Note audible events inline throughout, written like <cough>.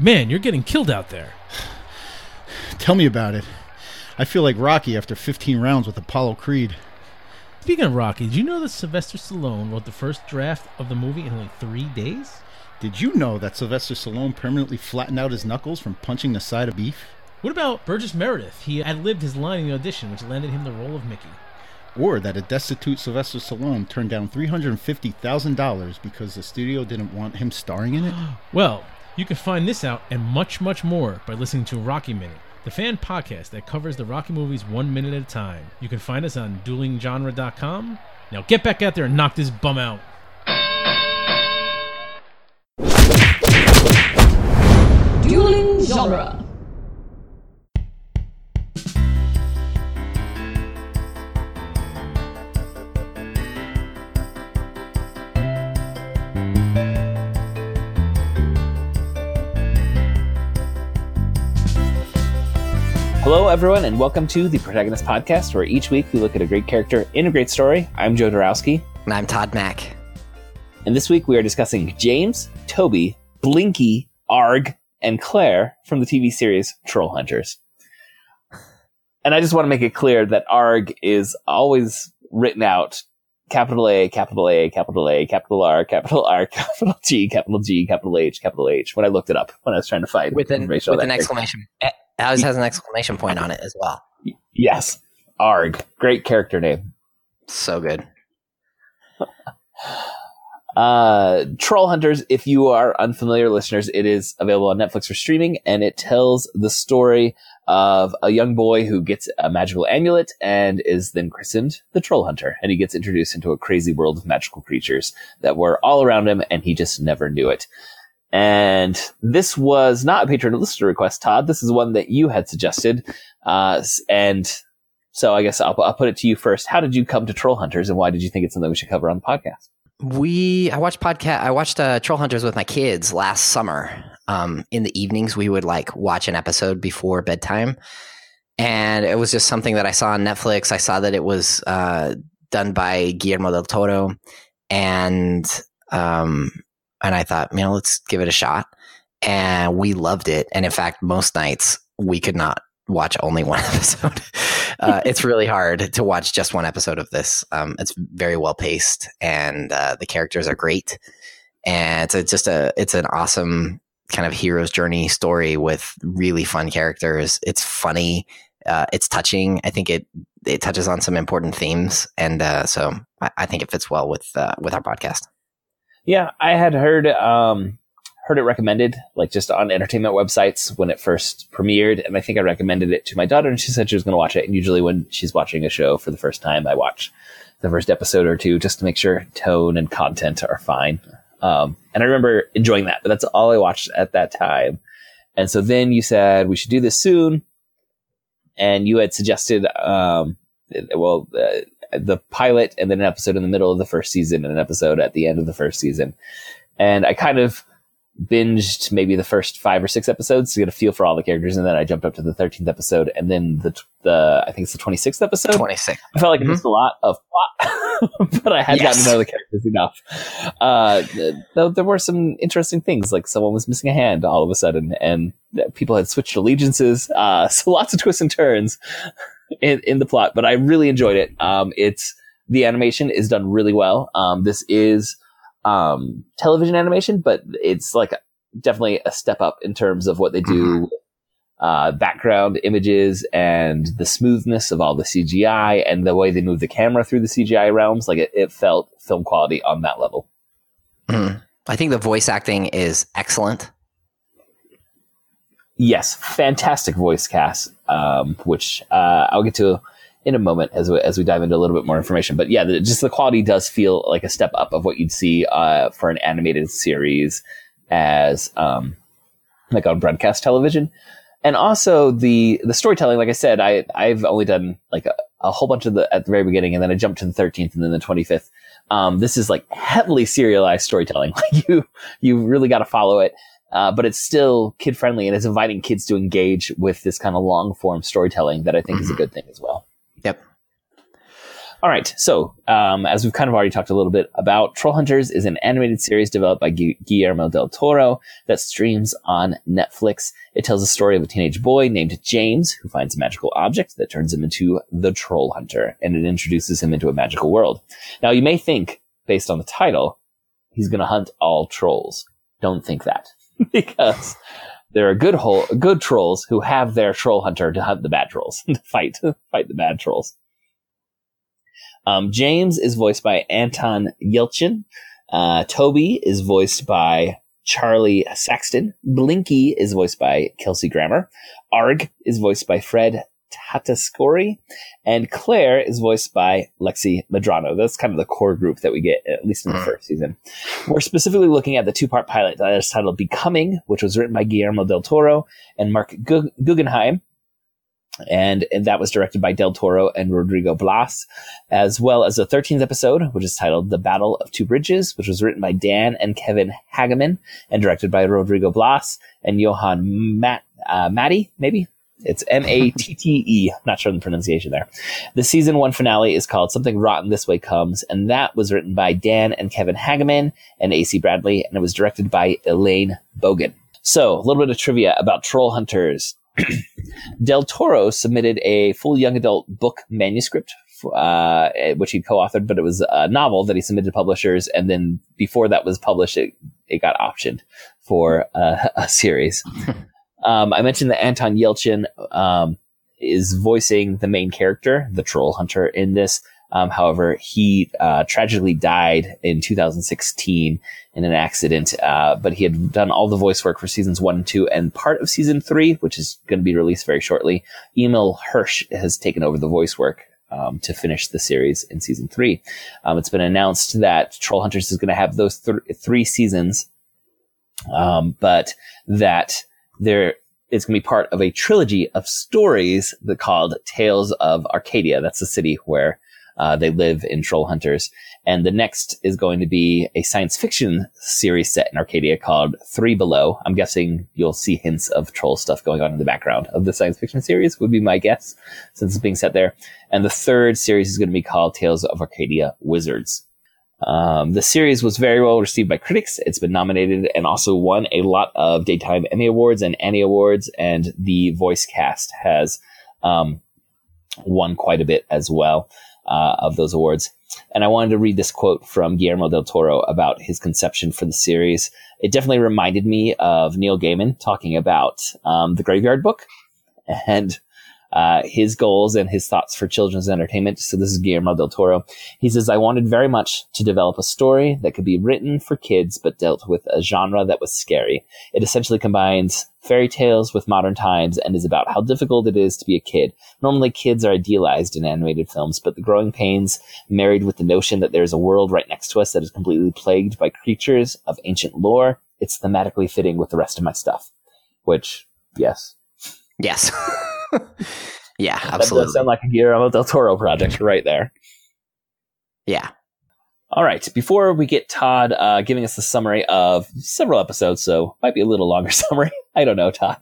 Man, you're getting killed out there. <sighs> Tell me about it. I feel like Rocky after 15 rounds with Apollo Creed. Speaking of Rocky, did you know that Sylvester Stallone wrote the first draft of the movie in only three days? Did you know that Sylvester Stallone permanently flattened out his knuckles from punching the side of beef? What about Burgess Meredith? He ad libbed his line in the audition, which landed him the role of Mickey. Or that a destitute Sylvester Stallone turned down $350,000 because the studio didn't want him starring in it? <gasps> Well, you can find this out and much, much more by listening to Rocky Minute, the fan podcast that covers the Rocky movies one minute at a time. You can find us on duelinggenre.com. Now get back out there and knock this bum out. Dueling genre. Hello, everyone, and welcome to the Protagonist Podcast, where each week we look at a great character in a great story. I'm Joe Dorowski, And I'm Todd Mack. and this week we are discussing James, Toby, Blinky, Arg, and Claire from the TV series Troll Hunters. And I just want to make it clear that Arg is always written out capital A, capital A, capital A, capital R, capital R, <laughs> capital G, capital G, capital H, capital H when I looked it up when I was trying to find With an, with an exclamation. Always has an exclamation point on it as well. Yes, Arg. Great character name. So good. <sighs> Uh, Troll Hunters, if you are unfamiliar listeners, it is available on Netflix for streaming and it tells the story of a young boy who gets a magical amulet and is then christened the Troll Hunter. And he gets introduced into a crazy world of magical creatures that were all around him and he just never knew it. And this was not a patron listener request, Todd. This is one that you had suggested. Uh, and so I guess I'll, I'll put it to you first. How did you come to Troll Hunters and why did you think it's something we should cover on the podcast? We I watched podcast I watched uh, Troll Hunters with my kids last summer. Um, in the evenings we would like watch an episode before bedtime. And it was just something that I saw on Netflix. I saw that it was uh, done by Guillermo del Toro and um and I thought, you know, let's give it a shot. And we loved it. And in fact, most nights we could not watch only <laughs> one episode. uh, it's really hard to watch just one episode of this. Um, it's very well paced, and uh, the characters are great. And it's a, just a it's an awesome kind of hero's journey story with really fun characters. It's funny. Uh, it's touching. I think it it touches on some important themes, and uh, so I, I think it fits well with uh, with our podcast. Yeah, I had heard um heard it recommended like just on entertainment websites when it first premiered and I think I recommended it to my daughter and she said she was going to watch it and usually when she's watching a show for the first time I watch the first episode or two just to make sure tone and content are fine. Um and I remember enjoying that, but that's all I watched at that time. And so then you said we should do this soon and you had suggested um well uh, the pilot and then an episode in the middle of the first season and an episode at the end of the first season. And I kind of binged maybe the first five or six episodes to get a feel for all the characters. And then I jumped up to the 13th episode and then the, the, I think it's the 26th episode. Twenty six. I felt like I Mhm. missed a lot of plot, <laughs> but I had gotten to know the characters enough. Uh, though there were some interesting things, like someone was missing a hand all of a sudden, and people had switched allegiances. Uh, <laughs> so lots of twists and turns in, in the plot, but I really enjoyed it. Um, it's the animation is done really well. Um, this is um, television animation, but it's like definitely a step up in terms of what they do with, uh, background images and the smoothness of all the CGI and the way they move the camera through the CGI realms. Like it, it felt film quality on that level. Mhm. I think the voice acting is excellent. Yes, fantastic voice cast, um, which uh, I'll get to in a moment as we, as we dive into a little bit more information. But yeah, the, just the quality does feel like a step up of what you'd see uh, for an animated series as um, like on broadcast television. And also the the storytelling, like I said, I I've only done like a, a whole bunch of the at the very beginning, and then I jumped to the thirteenth and then the twenty fifth. Um, this is like heavily serialized storytelling. <laughs> Like you you really got to follow it uh, but it's still kid friendly and it's inviting kids to engage with this kind of long form storytelling that I think is a good thing as well. Yep. All right. So, um, as we've kind of already talked a little bit about, Troll Hunters is an animated series developed by Gu- Guillermo del Toro that streams on Netflix. It tells the story of a teenage boy named James who finds a magical object that turns him into the Troll Hunter, and it introduces him into a magical world. Now, you may think, based on the title, he's going to hunt all trolls. Don't think that, <laughs> because there are good good trolls who have their troll hunter to hunt the bad trolls, <laughs> to fight, fight the bad trolls. Um, James is voiced by Anton Yelchin. Uh, Toby is voiced by Charlie Saxton. Blinky is voiced by Kelsey Grammer. Arg is voiced by Fred Tatasciore. And Claire is voiced by Lexi Medrano. That's kind of the core group that we get, at least in the first season. We're specifically looking at the two part pilot that is titled Becoming, which was written by Guillermo del Toro and Mark Gu- Guggenheim and, and that was directed by Del Toro and Rodrigo Blas, as well as the 13th episode, which is titled The Battle of Two Bridges, which was written by Dan and Kevin Hageman and directed by Rodrigo Blas and Johan Matt, uh, Matty, maybe? It's M A T T E. Not sure on the pronunciation there. The season one finale is called Something Rotten This Way Comes, and that was written by Dan and Kevin Hageman and AC Bradley, and it was directed by Elaine Bogan. So, a little bit of trivia about Troll Hunters. <clears throat> Del Toro submitted a full young adult book manuscript, uh, which he co-authored, but it was a novel that he submitted to publishers, and then before that was published, it, it got optioned for uh, <laughs> a series. Um, I mentioned that Anton Yelchin um, is voicing the main character, the troll hunter, in this. Um, however, he uh, tragically died in 2016 in an accident, uh, but he had done all the voice work for seasons one and two and part of season three, which is going to be released very shortly. Emile Hirsch has taken over the voice work um, to finish the series in season three. Um, it's been announced that Troll Hunters is going to have those th- three seasons, um, but that there is going to be part of a trilogy of stories that called Tales of Arcadia. That's the city where uh, they live in Troll Hunters. And the next is going to be a science fiction series set in Arcadia called Three Below. I'm guessing you'll see hints of troll stuff going on in the background of the science fiction series, would be my guess, since it's being set there. And the third series is going to be called Tales of Arcadia Wizards. Um, the series was very well received by critics. It's been nominated and also won a lot of daytime Emmy awards and Annie awards, and the voice cast has um, won quite a bit as well uh, of those awards. And I wanted to read this quote from Guillermo del Toro about his conception for the series. It definitely reminded me of Neil Gaiman talking about um, the Graveyard Book <laughs> and uh, his goals and his thoughts for children's entertainment. So this is Guillermo del Toro. He says, I wanted very much to develop a story that could be written for kids, but dealt with a genre that was scary. It essentially combines fairy tales with modern times and is about how difficult it is to be a kid. Normally kids are idealized in animated films, but the growing pains married with the notion that there's a world right next to us that is completely plagued by creatures of ancient lore, it's thematically fitting with the rest of my stuff. Which, yes, Yes. <laughs> yeah, That absolutely. does sound like a Guillermo del Toro project right there. yeah. All right. Before we get Todd uh, giving us the summary of several episodes, so might be a little longer <laughs> summary. I don't know, Todd.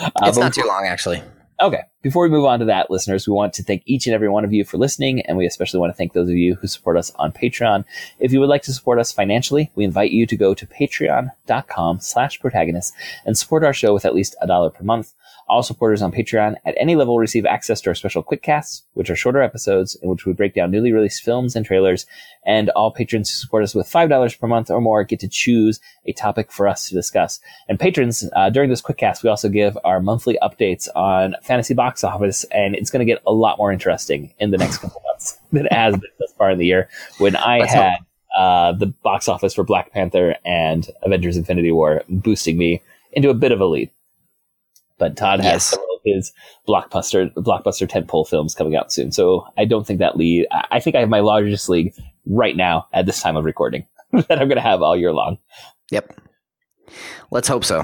Uh, It's not too long, actually. Okay. Before we move on to that, listeners, we want to thank each and every one of you for listening, and we especially want to thank those of you who support us on Patreon. If you would like to support us financially, we invite you to go to patreon.com slash protagonist and support our show with at least a dollar per month. All supporters on Patreon at any level receive access to our special quick casts, which are shorter episodes in which we break down newly released films and trailers. And all patrons who support us with $5 per month or more get to choose a topic for us to discuss. And patrons, uh, during this quick cast, we also give our monthly updates on fantasy box office, and it's going to get a lot more interesting in the next couple months than it has been thus far in the year. When I had uh, the box office for Black Panther and Avengers Infinity War boosting me into a bit of a lead. But Todd has Yes. several of his blockbuster blockbuster tentpole films coming out soon. So I don't think that lead I think I have my largest league right now at this time of recording <laughs> that I'm gonna have all year long. Yep. Let's hope so.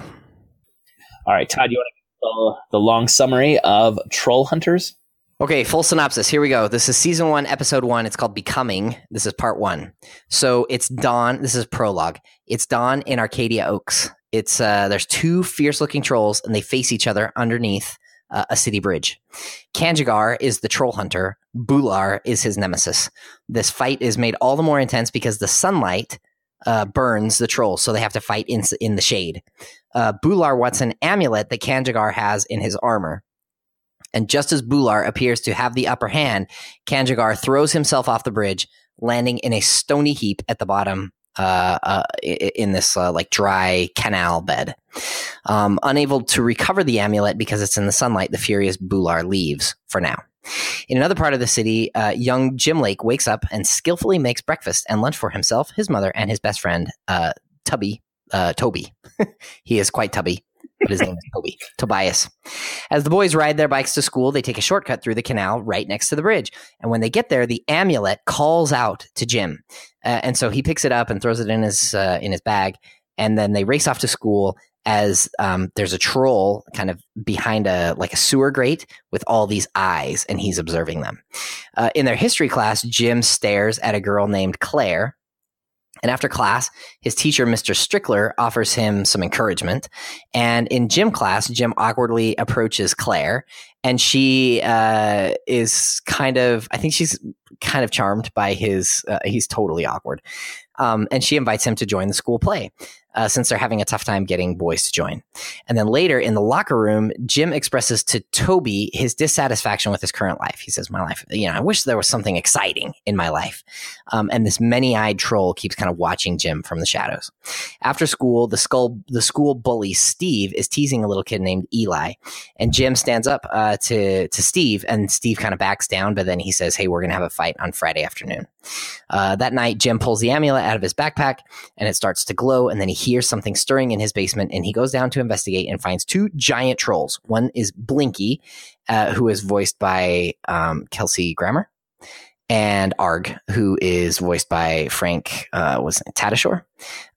All right, Todd, you want to the, the long summary of Troll Hunters? Okay, full synopsis. Here we go. This is season one, episode one. It's called Becoming. This is part one. So it's dawn. This is prologue. It's dawn in Arcadia Oaks. It's uh, there's two fierce looking trolls, and they face each other underneath uh, a city bridge. Kanjigar is the troll hunter. Bular is his nemesis. This fight is made all the more intense because the sunlight uh, burns the trolls, so they have to fight in, in the shade. Uh, Bular wants an amulet that Kanjigar has in his armor. And just as Bular appears to have the upper hand, Kanjigar throws himself off the bridge, landing in a stony heap at the bottom uh, uh, in this uh, like dry canal bed. Um, unable to recover the amulet because it's in the sunlight, the furious Bular leaves for now. In another part of the city, uh, young Jim Lake wakes up and skillfully makes breakfast and lunch for himself, his mother, and his best friend, uh, Tubby, uh, Toby. <laughs> he is quite tubby, but his name is Toby, Tobias. As the boys ride their bikes to school, they take a shortcut through the canal right next to the bridge. And when they get there, the amulet calls out to Jim. Uh, and so he picks it up and throws it in his, uh, in his bag. And then they race off to school as um, there's a troll kind of behind a like a sewer grate with all these eyes, and he's observing them. Uh, in their history class, Jim stares at a girl named Claire. And after class, his teacher, Mr. Strickler, offers him some encouragement. And in gym class, Jim awkwardly approaches Claire, and she uh, is kind of, I think she's kind of charmed by his, uh, he's totally awkward. Um, and she invites him to join the school play uh, since they're having a tough time getting boys to join. And then later in the locker room, Jim expresses to Toby his dissatisfaction with his current life. He says, My life, you know, I wish there was something exciting in my life. Um, and this many eyed troll keeps kind of watching Jim from the shadows. After school, the, skull, the school bully Steve is teasing a little kid named Eli. And Jim stands up uh, to, to Steve, and Steve kind of backs down, but then he says, Hey, we're going to have a fight on Friday afternoon. Uh, that night, Jim pulls the amulet out of his backpack and it starts to glow. And then he hears something stirring in his basement and he goes down to investigate and finds two giant trolls. One is Blinky, uh, who is voiced by um, Kelsey Grammer, and Arg, who is voiced by Frank uh, was Tatasciore.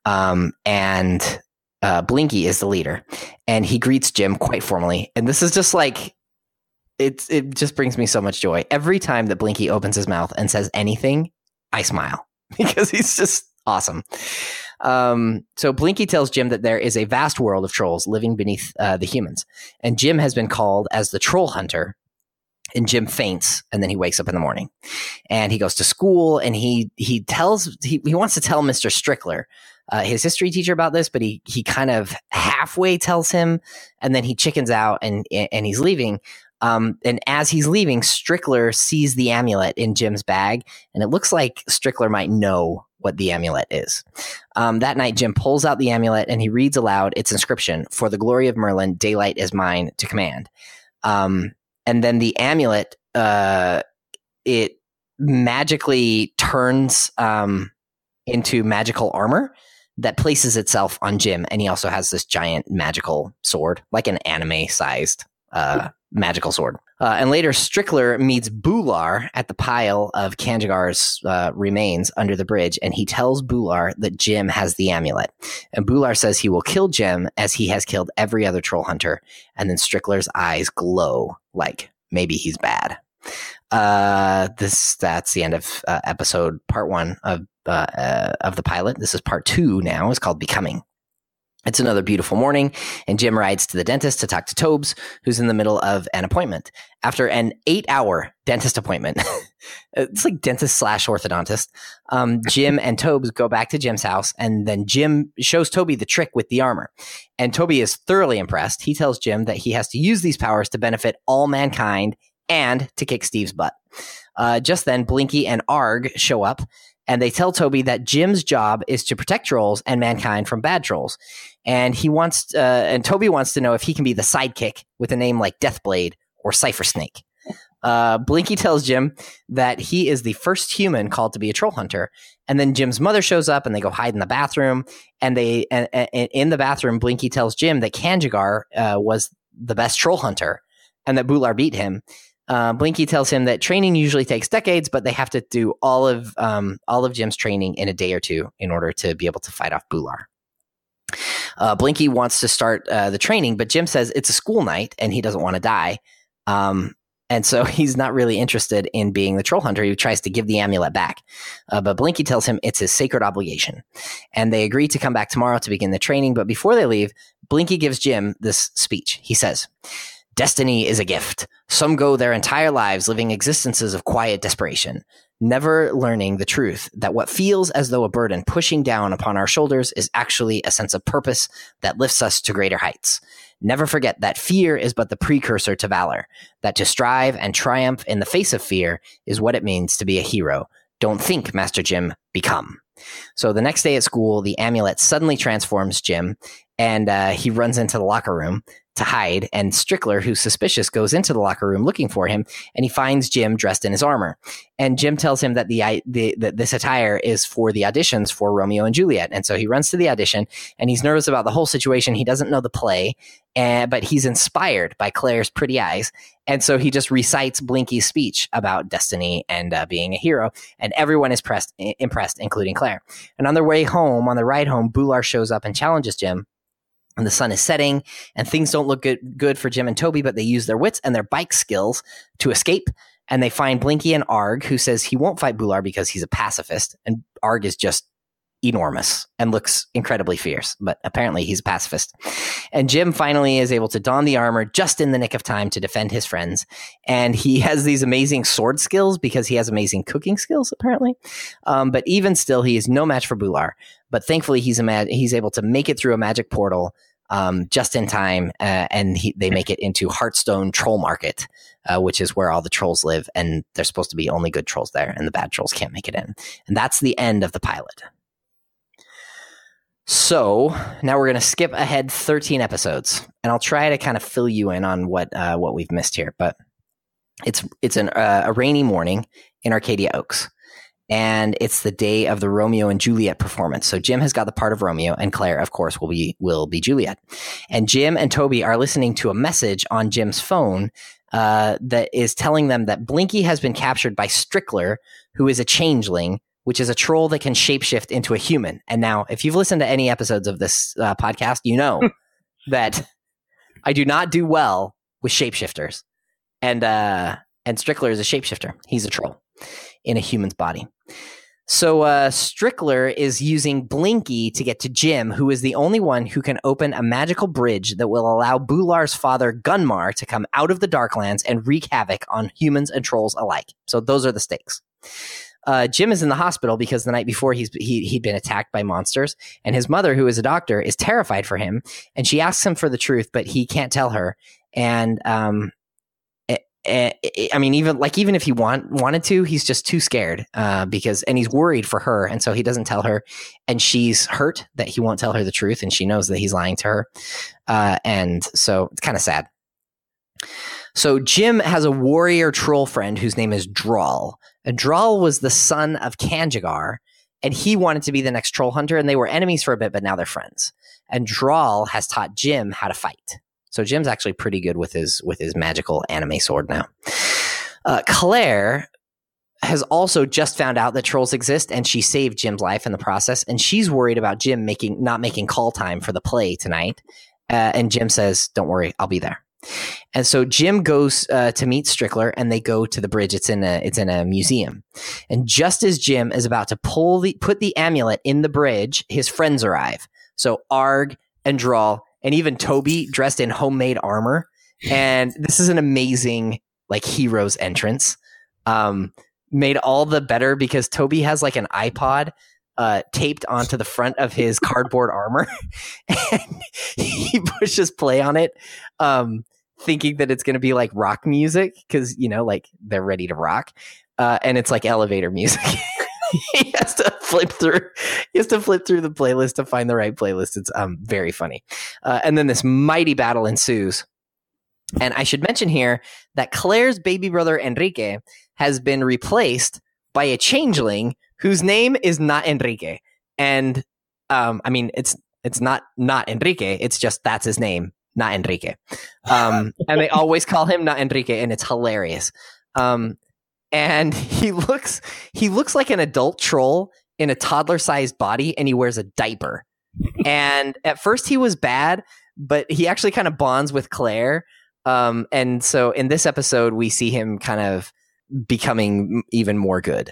Um, and uh, Blinky is the leader, and he greets Jim quite formally. And this is just like it's it just brings me so much joy every time that Blinky opens his mouth and says anything. I smile <laughs> because he's just awesome. Um, so Blinky tells Jim that there is a vast world of trolls living beneath uh, the humans, and Jim has been called as the troll hunter. And Jim faints, and then he wakes up in the morning, and he goes to school, and he he tells he, he wants to tell Mister Strickler, uh, his history teacher, about this, but he he kind of halfway tells him, and then he chickens out, and and he's leaving. Um, and as he's leaving, Strickler sees the amulet in Jim's bag, and it looks like Strickler might know what the amulet is. Um, that night, Jim pulls out the amulet and he reads aloud its inscription For the glory of Merlin, daylight is mine to command. Um, and then the amulet, uh, it magically turns um, into magical armor that places itself on Jim. And he also has this giant magical sword, like an anime sized uh, magical sword. Uh, and later, Strickler meets Bular at the pile of Kanjigar's uh, remains under the bridge, and he tells Bular that Jim has the amulet. And Bular says he will kill Jim as he has killed every other troll hunter. And then Strickler's eyes glow like maybe he's bad. Uh, this that's the end of uh, episode part one of uh, uh, of the pilot. This is part two now. It's called Becoming. It's another beautiful morning, and Jim rides to the dentist to talk to Tobes, who's in the middle of an appointment. After an eight hour dentist appointment, <laughs> it's like dentist slash orthodontist, um, Jim and Tobes go back to Jim's house, and then Jim shows Toby the trick with the armor. And Toby is thoroughly impressed. He tells Jim that he has to use these powers to benefit all mankind and to kick Steve's butt. Uh, just then, Blinky and Arg show up and they tell Toby that Jim's job is to protect trolls and mankind from bad trolls. And he wants, uh, and Toby wants to know if he can be the sidekick with a name like Deathblade or Cypher Snake. Uh, Blinky tells Jim that he is the first human called to be a troll hunter. And then Jim's mother shows up and they go hide in the bathroom. And they, and, and in the bathroom, Blinky tells Jim that Kanjigar uh, was the best troll hunter and that Bular beat him. Uh, Blinky tells him that training usually takes decades, but they have to do all of um, all of Jim's training in a day or two in order to be able to fight off Bular. Uh, Blinky wants to start uh, the training, but Jim says it's a school night and he doesn't want to die. Um, and so <laughs> he's not really interested in being the troll hunter. He tries to give the amulet back. Uh, but Blinky tells him it's his sacred obligation. And they agree to come back tomorrow to begin the training. But before they leave, Blinky gives Jim this speech. He says, Destiny is a gift. Some go their entire lives living existences of quiet desperation, never learning the truth that what feels as though a burden pushing down upon our shoulders is actually a sense of purpose that lifts us to greater heights. Never forget that fear is but the precursor to valor, that to strive and triumph in the face of fear is what it means to be a hero. Don't think, Master Jim, become. So the next day at school, the amulet suddenly transforms Jim and uh, he runs into the locker room to hide. And Strickler, who's suspicious, goes into the locker room looking for him, and he finds Jim dressed in his armor. And Jim tells him that the, the that this attire is for the auditions for Romeo and Juliet. And so he runs to the audition, and he's nervous about the whole situation. He doesn't know the play, and but he's inspired by Claire's pretty eyes, and so he just recites Blinky's speech about destiny and uh, being a hero, and everyone is pressed, impressed, including Claire. And on their way home, on the ride home, Bular shows up and challenges Jim and the sun is setting and things don't look good, good for Jim and Toby, but they use their wits and their bike skills to escape. And they find Blinky and Arg, who says he won't fight Bular because he's a pacifist. And Arg is just enormous and looks incredibly fierce, but apparently he's a pacifist. And Jim finally is able to don the armor just in the nick of time to defend his friends. And he has these amazing sword skills because he has amazing cooking skills, apparently. Um, but even still, he is no match for Bular. But thankfully, he's ma- he's able to make it through a magic portal um, just in time, uh, and he, they make it into Heartstone Troll Market, uh, which is where all the trolls live, and they're supposed to be only good trolls there, and the bad trolls can't make it in. And that's the end of the pilot. So now we're going to skip ahead 13 episodes, and I'll try to kind of fill you in on what uh, what we've missed here. But it's it's an, uh, a rainy morning in Arcadia Oaks, and it's the day of the Romeo and Juliet performance. So Jim has got the part of Romeo, and Claire, of course, will be will be Juliet. And Jim and Toby are listening to a message on Jim's phone uh, that is telling them that Blinky has been captured by Strickler, who is a changeling which is a troll that can shapeshift into a human. And now, if you've listened to any episodes of this uh, podcast, you know <laughs> that I do not do well with shapeshifters. And uh, and Strickler is a shapeshifter. He's a troll in a human's body. So uh, Strickler is using Blinky to get to Jim, who is the only one who can open a magical bridge that will allow Bular's father Gunmar to come out of the Darklands and wreak havoc on humans and trolls alike. So those are the stakes uh, Jim is in the hospital because the night before he's he he'd been attacked by monsters, and his mother, who is a doctor, is terrified for him, and she asks him for the truth, but he can't tell her. And um, it, eh, it, eh, I mean, even like even if he want wanted to, he's just too scared uh, because, and he's worried for her, and so he doesn't tell her, and she's hurt that he won't tell her the truth, and she knows that he's lying to her, uh, and so it's kind of sad. So Jim has a warrior troll friend whose name is Draal. And Draal was the son of Kanjigar, and he wanted to be the next troll hunter, and they were enemies for a bit, but now they're friends. And Draal has taught Jim how to fight. So Jim's actually pretty good with his with his magical anime sword now. Uh, Claire has also just found out that trolls exist, and she saved Jim's life in the process. And she's worried about Jim making not making call time for the play tonight. Uh, and Jim says, "Don't worry, I'll be there." And so Jim goes uh, to meet Strickler, and they go to the bridge. It's in a it's in a museum. And just as Jim is about to pull the put the amulet in the bridge, his friends arrive. So Arg and Draal, and even Toby dressed in homemade armor. And this is an amazing like hero's entrance. Um, made all the better because Toby has like an iPod uh, taped onto the front of his cardboard armor, <laughs> and he <laughs> pushes play on it. Um, thinking that it's going to be like rock music because you know like they're ready to rock uh, and it's like elevator music. <laughs> He has to flip through he has to flip through the playlist to find the right playlist. It's um very funny. Uh, and then this mighty battle ensues. And i should mention here that claire's baby brother enrique has been replaced by a changeling whose name is not enrique. And um i mean it's it's not not enrique it's just that's his name not Enrique. Um, <laughs> and they always call him not Enrique, and it's hilarious. Um, and he looks he looks like an adult troll in a toddler sized body, and he wears a diaper. and at first he was bad, but he actually kind of bonds with Claire. Um, and so in this episode, we see him kind of becoming even more good.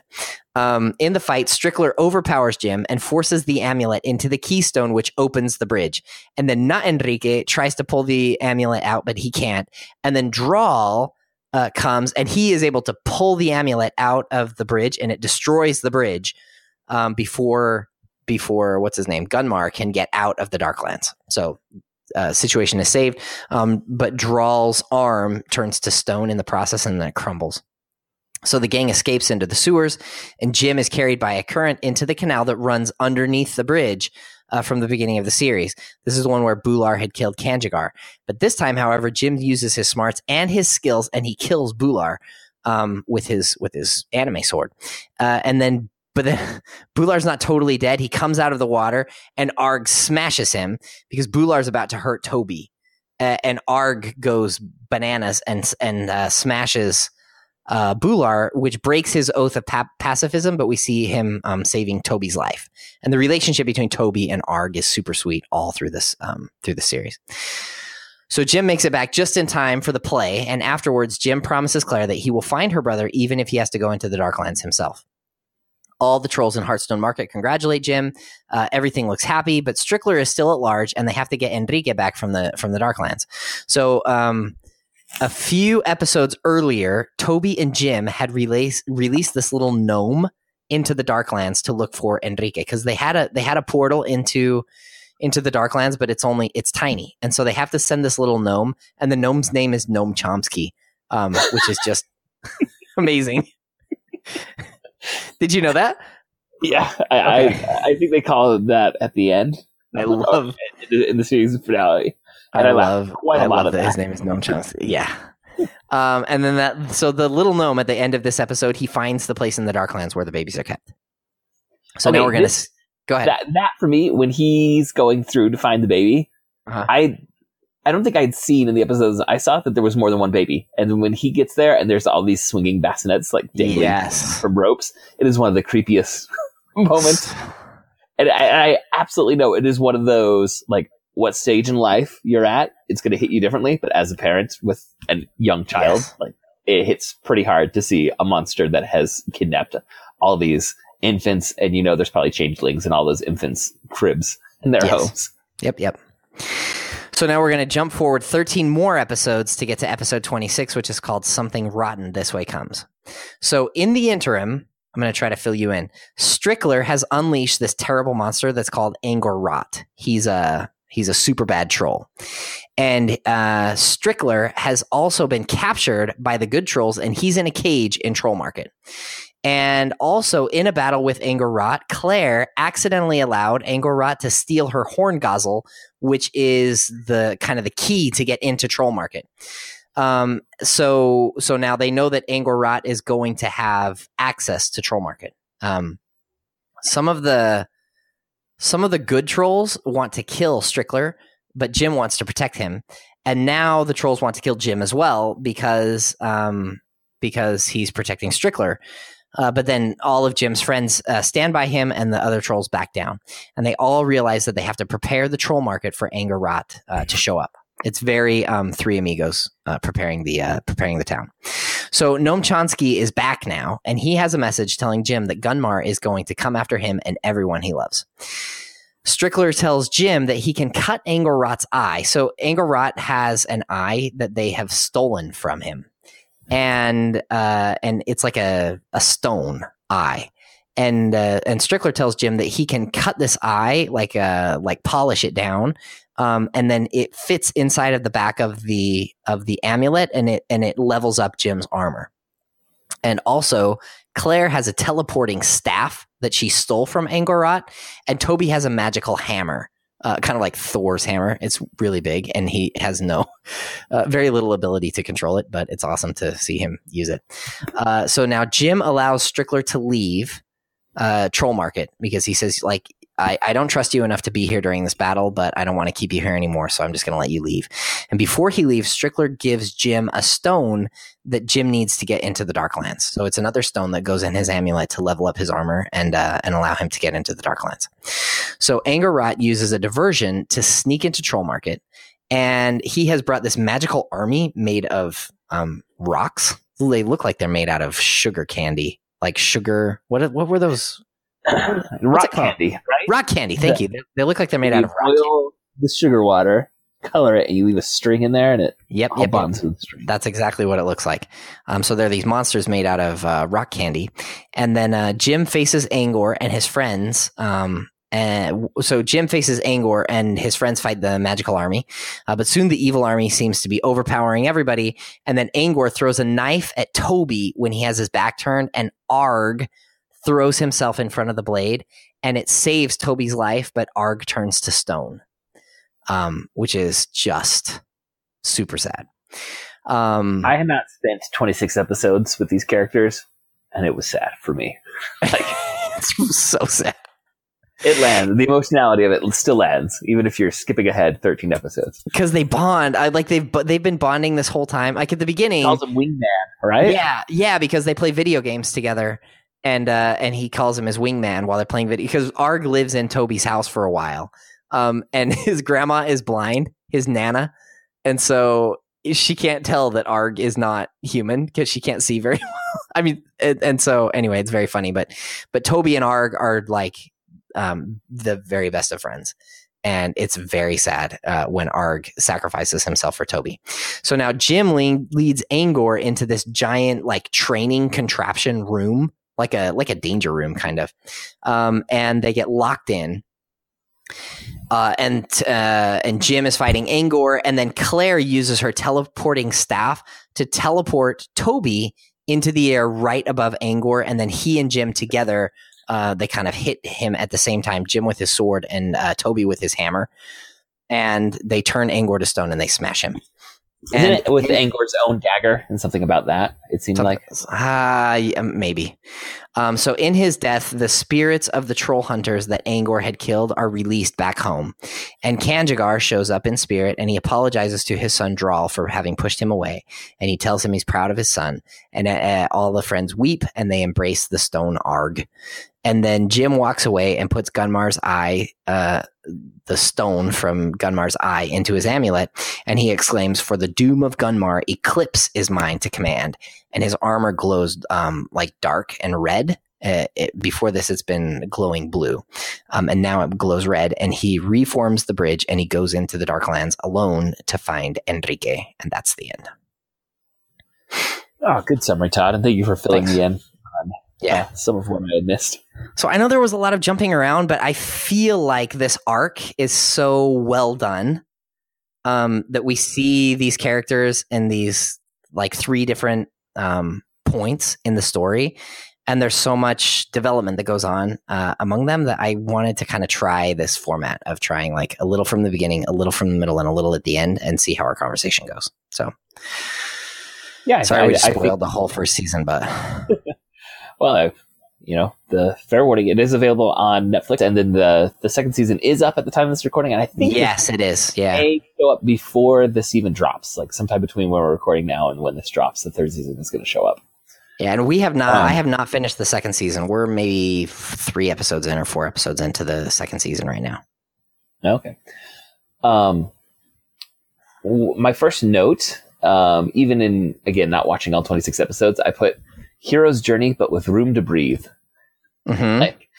Um, in the fight, Strickler overpowers Jim and forces the amulet into the keystone, which opens the bridge. And then Not Enrique tries to pull the amulet out, but he can't. And then Draal uh, comes and he is able to pull the amulet out of the bridge, and it destroys the bridge um, before before what's his name Gunmar can get out of the Darklands. So uh, situation is saved, um, but Draal's arm turns to stone in the process and then it crumbles. So the gang escapes into the sewers, and Jim is carried by a current into the canal that runs underneath the bridge uh, from the beginning of the series. This is one where Bular had killed Kanjigar. But this time, however, Jim uses his smarts and his skills, and he kills Bular um, with his with his anime sword. Uh, and then, but then <laughs> Bular's not totally dead. He comes out of the water, and Arg smashes him because Bular's about to hurt Toby, uh, and Arg goes bananas and and uh, smashes uh, Bular, which breaks his oath of pa- pacifism, but we see him um, saving Toby's life. And the relationship between Toby and Arg is super sweet all through this um, through the series. So Jim makes it back just in time for the play, and afterwards, Jim promises Claire that he will find her brother even if he has to go into the Darklands himself. All the trolls in Heartstone Market congratulate Jim. Uh, everything looks happy, but Strickler is still at large, and they have to get Enrique back from the from the Darklands. So um, a few episodes earlier, Toby and Jim had released released this little gnome into the Darklands to look for Enrique because they had a they had a portal into into the Darklands, but it's only it's tiny, and so they have to send this little gnome, and the gnome's name is Gnome Chomsky, um, which is just <laughs> amazing. Did you know that? Yeah, I, okay. I, I think they call it that at the end. I love <laughs> the, in the series finale. And I, I love quite a I lot of that. His name is Gnome Chomsky. Yeah. Um, and then that, so the little gnome at the end of this episode, he finds the place in the Darklands where the babies are kept. So okay, now we're gonna this, go ahead. That, that, for me, when he's going through to find the baby, uh-huh. I I don't think I'd seen in the episodes. I saw that there was more than one baby, and then when he gets there and there's all these swinging bassinets like dangling yes. from ropes, it is one of the creepiest <laughs> moments. <sighs> And I, I absolutely know it is one of those like what stage in life you're at, it's going to hit you differently. But as a parent with a young child, yes. like it hits pretty hard to see a monster that has kidnapped all these infants, and you know there's probably changelings in all those infants' cribs in their yes. homes. Yep, yep. So now we're going to jump forward 13 more episodes to get to episode 26, which is called Something Rotten This Way Comes. So in the interim, I'm going to try to fill you in. Strickler has unleashed this terrible monster that's called Angor Rot. He's a He's a super bad troll. And uh, Strickler has also been captured by the good trolls, and he's in a cage in Troll Market. And also in a battle with Angor Claire accidentally allowed Angor to steal her Horngazel, which is the kind of the key to get into Troll Market. Um, so so now they know that Angor is going to have access to Troll Market. Um, some of the some of the good trolls want to kill Strickler, but Jim wants to protect him. And now the trolls want to kill Jim as well because um, because he's protecting Strickler. Uh, but then all of Jim's friends uh, stand by him, and the other trolls back down. And they all realize that they have to prepare the troll market for Angor Rot uh, to show up. It's very um, Three Amigos uh, preparing the uh, preparing the town. So Gnome Chomsky is back now, and he has a message telling Jim that Gunmar is going to come after him and everyone he loves. Strickler tells Jim that he can cut Angor Rot's eye. So Angor Rot has an eye that they have stolen from him, and uh, and it's like a a stone eye. And uh, and Strickler tells Jim that he can cut this eye like uh like polish it down um, and then it fits inside of the back of the of the amulet, and it and it levels up Jim's armor. And also, Claire has a teleporting staff that she stole from Angor Rot, and Toby has a magical hammer, uh, kind of like Thor's hammer. It's really big, and he has no, uh, very little ability to control it, but it's awesome to see him use it. Uh, so now Jim allows Strickler to leave uh, Troll Market because he says, like, I, I don't trust you enough to be here during this battle, but I don't want to keep you here anymore, so I'm just going to let you leave. And before he leaves, Strickler gives Jim a stone that Jim needs to get into the Darklands. So it's another stone that goes in his amulet to level up his armor and uh, and allow him to get into the Darklands. So Angor Rot uses a diversion to sneak into Troll Market, and he has brought this magical army made of um, rocks they look like they're made out of sugar candy, like sugar. What what were those? rock candy, right? Rock candy. Thank you. They, they look like they're made out of rock. Candy. the sugar water, color it, and you leave a string in there, and it Yep, yep, yep. bonds with the string. That's exactly what it looks like. Um, so there are these monsters made out of uh, rock candy, and then uh, Jim faces Angor and his friends. Um, and so Jim faces Angor and his friends fight the magical army, uh, but soon the evil army seems to be overpowering everybody. And then Angor throws a knife at Toby when he has his back turned, and Arg throws himself in front of the blade, and it saves Toby's life, but Arg turns to stone, um, which is just super sad. Um, I had not spent 26 episodes with these characters, and it was sad for me. <laughs> Like <laughs> it's so sad. It lands, the emotionality of it still lands, even if you're skipping ahead 13 episodes. because they bond. I like they've they've been bonding this whole time. Like at the beginning, Calls him Wingman, right? yeah, yeah, because they play video games together, and uh, and he calls him his wingman while they're playing video. Because Arg lives in Toby's house for a while, um, and <laughs> his grandma is blind, his nana, and so she can't tell that Arg is not human because she can't see very <laughs> well. I mean, and, and so anyway, it's very funny. But but Toby and Arg are like um, the very best of friends. And it's very sad uh, when Arg sacrifices himself for Toby. So now Jim le- leads Angor into this giant like training contraption room, like a like a danger room kind of, um, and they get locked in. Uh, and uh, and Jim is fighting Angor, and then Claire uses her teleporting staff to teleport Toby into the air right above Angor, and then he and Jim together uh, they kind of hit him at the same time. Jim with his sword and uh, Toby with his hammer, and they turn Angor to stone and they smash him. Isn't it with Angor's own dagger and something about that? It seemed like. Ah, yeah, maybe. Um, so in his death, the spirits of the troll hunters that Angor had killed are released back home, and Kanjigar shows up in spirit and he apologizes to his son Draal for having pushed him away, and he tells him he's proud of his son, and uh, all the friends weep and they embrace the stone Arg, and then Jim walks away and puts Gunmar's eye, uh, the stone from Gunmar's eye, into his amulet, and he exclaims, "For the doom of Gunmar, Eclipse is mine to command." And his armor glows um, like dark and red. Uh, it, before this, it's been glowing blue, um, and now it glows red. And he reforms the bridge, and he goes into the Darklands alone to find Enrique, and that's the end. Oh, good summary, Todd, and thank you for filling Thanks. me in. Yeah. uh, some of what I had missed. So I know there was a lot of jumping around, but I feel like this arc is so well done um, that we see these characters in these like three different um, points in the story, and there's so much development that goes on uh, among them that I wanted to kind of try this format of trying like a little from the beginning, a little from the middle, and a little at the end, and see how our conversation goes. So Yeah, sorry I, we I spoiled think- the whole first season, but <laughs> well, I, you know, the fair warning, it is available on Netflix, and then the the second season is up at the time of this recording, and I think yes, it is. Yeah. may show up before this even drops, like sometime between when we're recording now and when this drops. The third season is going to show up. Yeah, and we have not. Um, I have not finished the second season. We're maybe three episodes in or four episodes into the second season right now. Okay. Um, w- my first note, um, even in again not watching all twenty six episodes, I put hero's journey, but with room to breathe. hmm Like,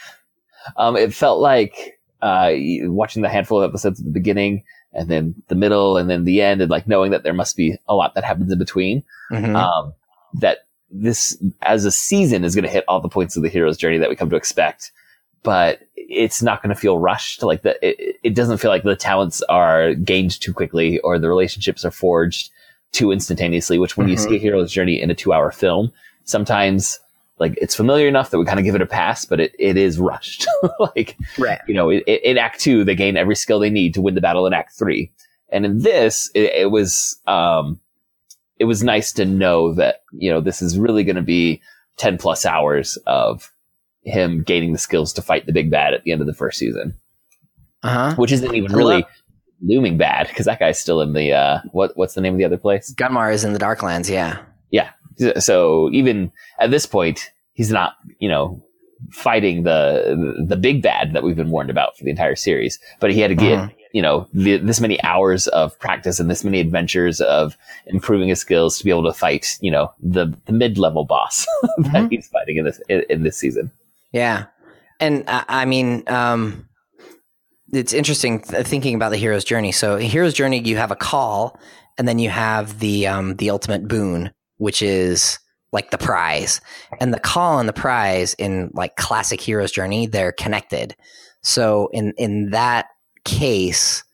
um, it felt like uh, watching the handful of episodes at the beginning, and then the middle, and then the end, and like knowing that there must be a lot that happens in between. hmm Um, that this as a season is going to hit all the points of the hero's journey that we come to expect, but it's not going to feel rushed. Like that, it, it doesn't feel like the talents are gained too quickly or the relationships are forged too instantaneously. Which when you Mhm. see a hero's journey in a two-hour film, sometimes like it's familiar enough that we kind of give it a pass, but it, it is rushed. <laughs> like Right. you know, in, in Act Two, they gain every skill they need to win the battle in Act Three, and in this, it, it was um, it was nice to know that you know this is really going to be ten plus hours of him gaining the skills to fight the big bad at the end of the first season, Uh huh. which isn't even really looming bad because that guy's still in the uh, what what's the name of the other place? Gunmar is in the Darklands. Yeah. Yeah. So even at this point, he's not you know fighting the the big bad that we've been warned about for the entire series, but he had to get Mhm. you know the, this many hours of practice and this many adventures of improving his skills to be able to fight you know the the mid level boss <laughs> that Mhm. he's fighting in this in, in this season. Yeah, and I, I mean, um, it's interesting th- thinking about the hero's journey. So, hero's journey, you have a call, and then you have the um, the ultimate boon, which is like the prize. And the call and the prize in like classic hero's journey, they're connected. So, in in that case,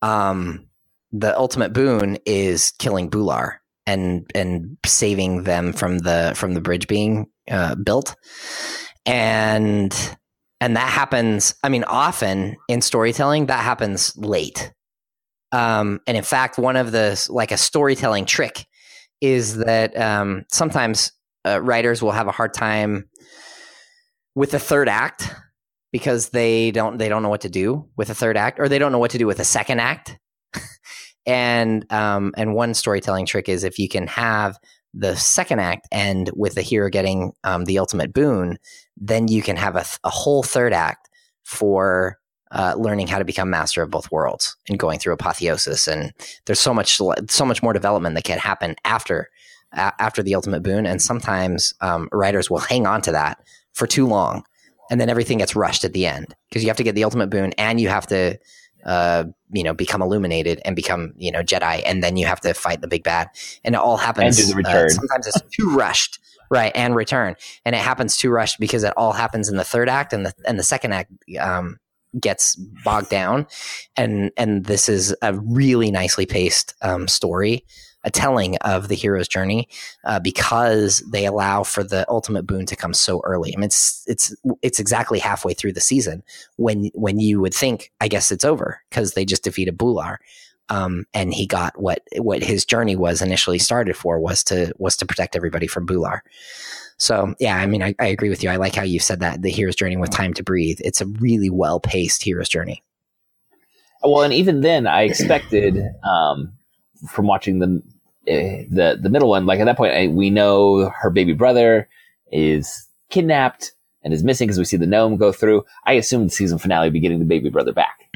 um, the ultimate boon is killing Bular and and saving them from the from the bridge being uh, built and and that happens i mean often in storytelling that happens late um, and in fact one of the like a storytelling trick is that um, sometimes uh, writers will have a hard time with the third act because they don't they don't know what to do with the third act or they don't know what to do with the second act. <laughs> And um, and one storytelling trick is if you can have the second act end with the hero getting um, the ultimate boon then you can have a, a whole third act for uh, learning how to become master of both worlds and going through apotheosis. And there's so much, so much more development that can happen after a- after the ultimate boon. And sometimes um, writers will hang on to that for too long, and then everything gets rushed at the end because you have to get the ultimate boon and you have to. Uh, you know, become illuminated and become, you know, Jedi, and then you have to fight the big bad, and it all happens. And do the uh, sometimes it's too rushed, right? And return, and it happens too rushed because it all happens in the third act and the and the second act um, gets bogged down and and this is a really nicely paced um, story a telling of the hero's journey uh, because they allow for the ultimate boon to come so early. I mean, it's it's it's exactly halfway through the season when when you would think, I guess it's over because they just defeated Bular, um, and he got what what his journey was initially started for was to was to protect everybody from Bular. So yeah, I mean, I, I agree with you. I like how you said that the hero's journey with time to breathe. It's a really well paced hero's journey. Well, and even then, I expected um, from watching the uh, the the middle one. Like at that point, I, we know her baby brother is kidnapped and is missing because we see the gnome go through. I assumed the season finale would be getting the baby brother back,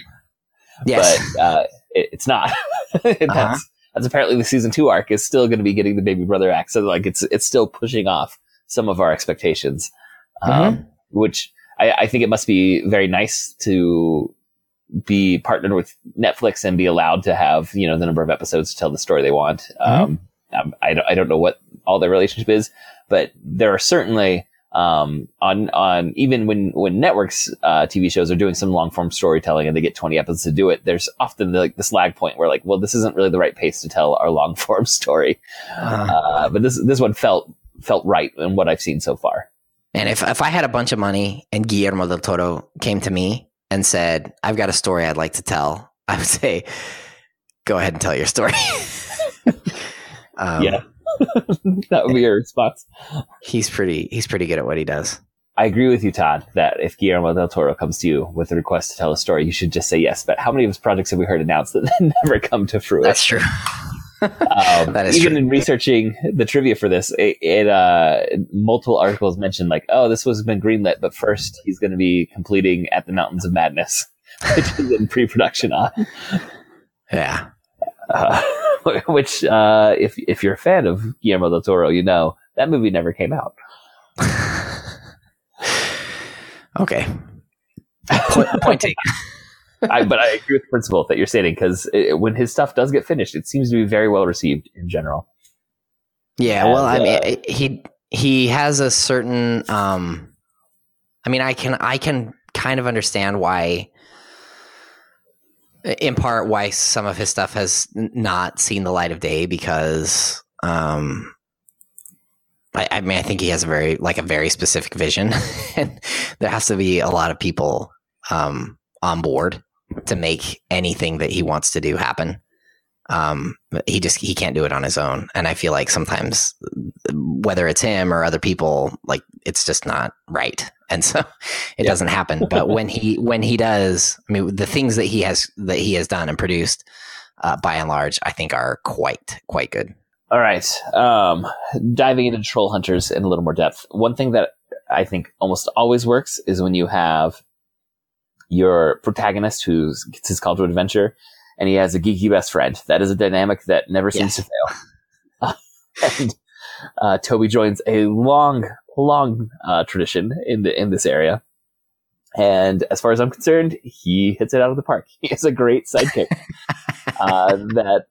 Yes. but uh, it, it's not. <laughs> that's, Uh-huh. that's apparently the season two arc is still going to be getting the baby brother back. So like it's it's still pushing off some of our expectations, um, which I, I think it must be very nice to be partnered with Netflix and be allowed to have you know the number of episodes to tell the story they want. Um, um, I don't I don't know what all their relationship is, but there are certainly um, on on even when when networks uh, TV shows are doing some long form storytelling and they get twenty episodes to do it, there's often the, like this lag point where like, well, this isn't really the right pace to tell our long form <laughs> story. Uh, Uh, but this this one felt felt right in what I've seen so far. and if if I had a bunch of money and Guillermo del Toro came to me and said, "I've got a story I'd like to tell," <laughs> I would say, "Go ahead and tell your story." <laughs> um, Yeah. <laughs> that would be your response. he's pretty he's pretty good at what he does. I agree with you, Todd, that if Guillermo del Toro comes to you with a request to tell a story, you should just say yes. But how many of his projects have we heard announced that never come to fruition? That's true. Um, That is even true. in researching the trivia for this, it, it uh, multiple articles mentioned like, oh, this was been greenlit, but first he's going to be completing at the Mountains of Madness, <laughs> which is in pre-production on. yeah. Uh, <laughs> which, uh, if if you're a fan of Guillermo del Toro, you know that movie never came out. <laughs> Okay. Point, point taken. I, but I agree with the principle that you're stating because when his stuff does get finished, it seems to be very well received in general. Yeah, well, I And, mean, uh, he he has a certain. Um, I mean, I can I can kind of understand why, in part, why some of his stuff has not seen the light of day because. Um, I, I mean, I think he has a very like a very specific vision, <laughs> and there has to be a lot of people um, on board to make anything that he wants to do happen. Um, he just he can't do it on his own, and I feel like sometimes whether it's him or other people, like it's just not right, and so <laughs> it Yeah. doesn't happen. But when he when he does, I mean, the things that he has that he has done and produced, uh, by and large, I think are quite quite good. All right. Um, diving into Troll Hunters in a little more depth. One thing that I think almost always works is when you have your protagonist who gets his call to adventure, and he has a geeky best friend. That is a dynamic that never seems Yes. to fail. <laughs> and uh, Toby joins a long, long uh, tradition in the in this area. And as far as I'm concerned, he hits it out of the park. <laughs> He is a great sidekick. <laughs> uh, that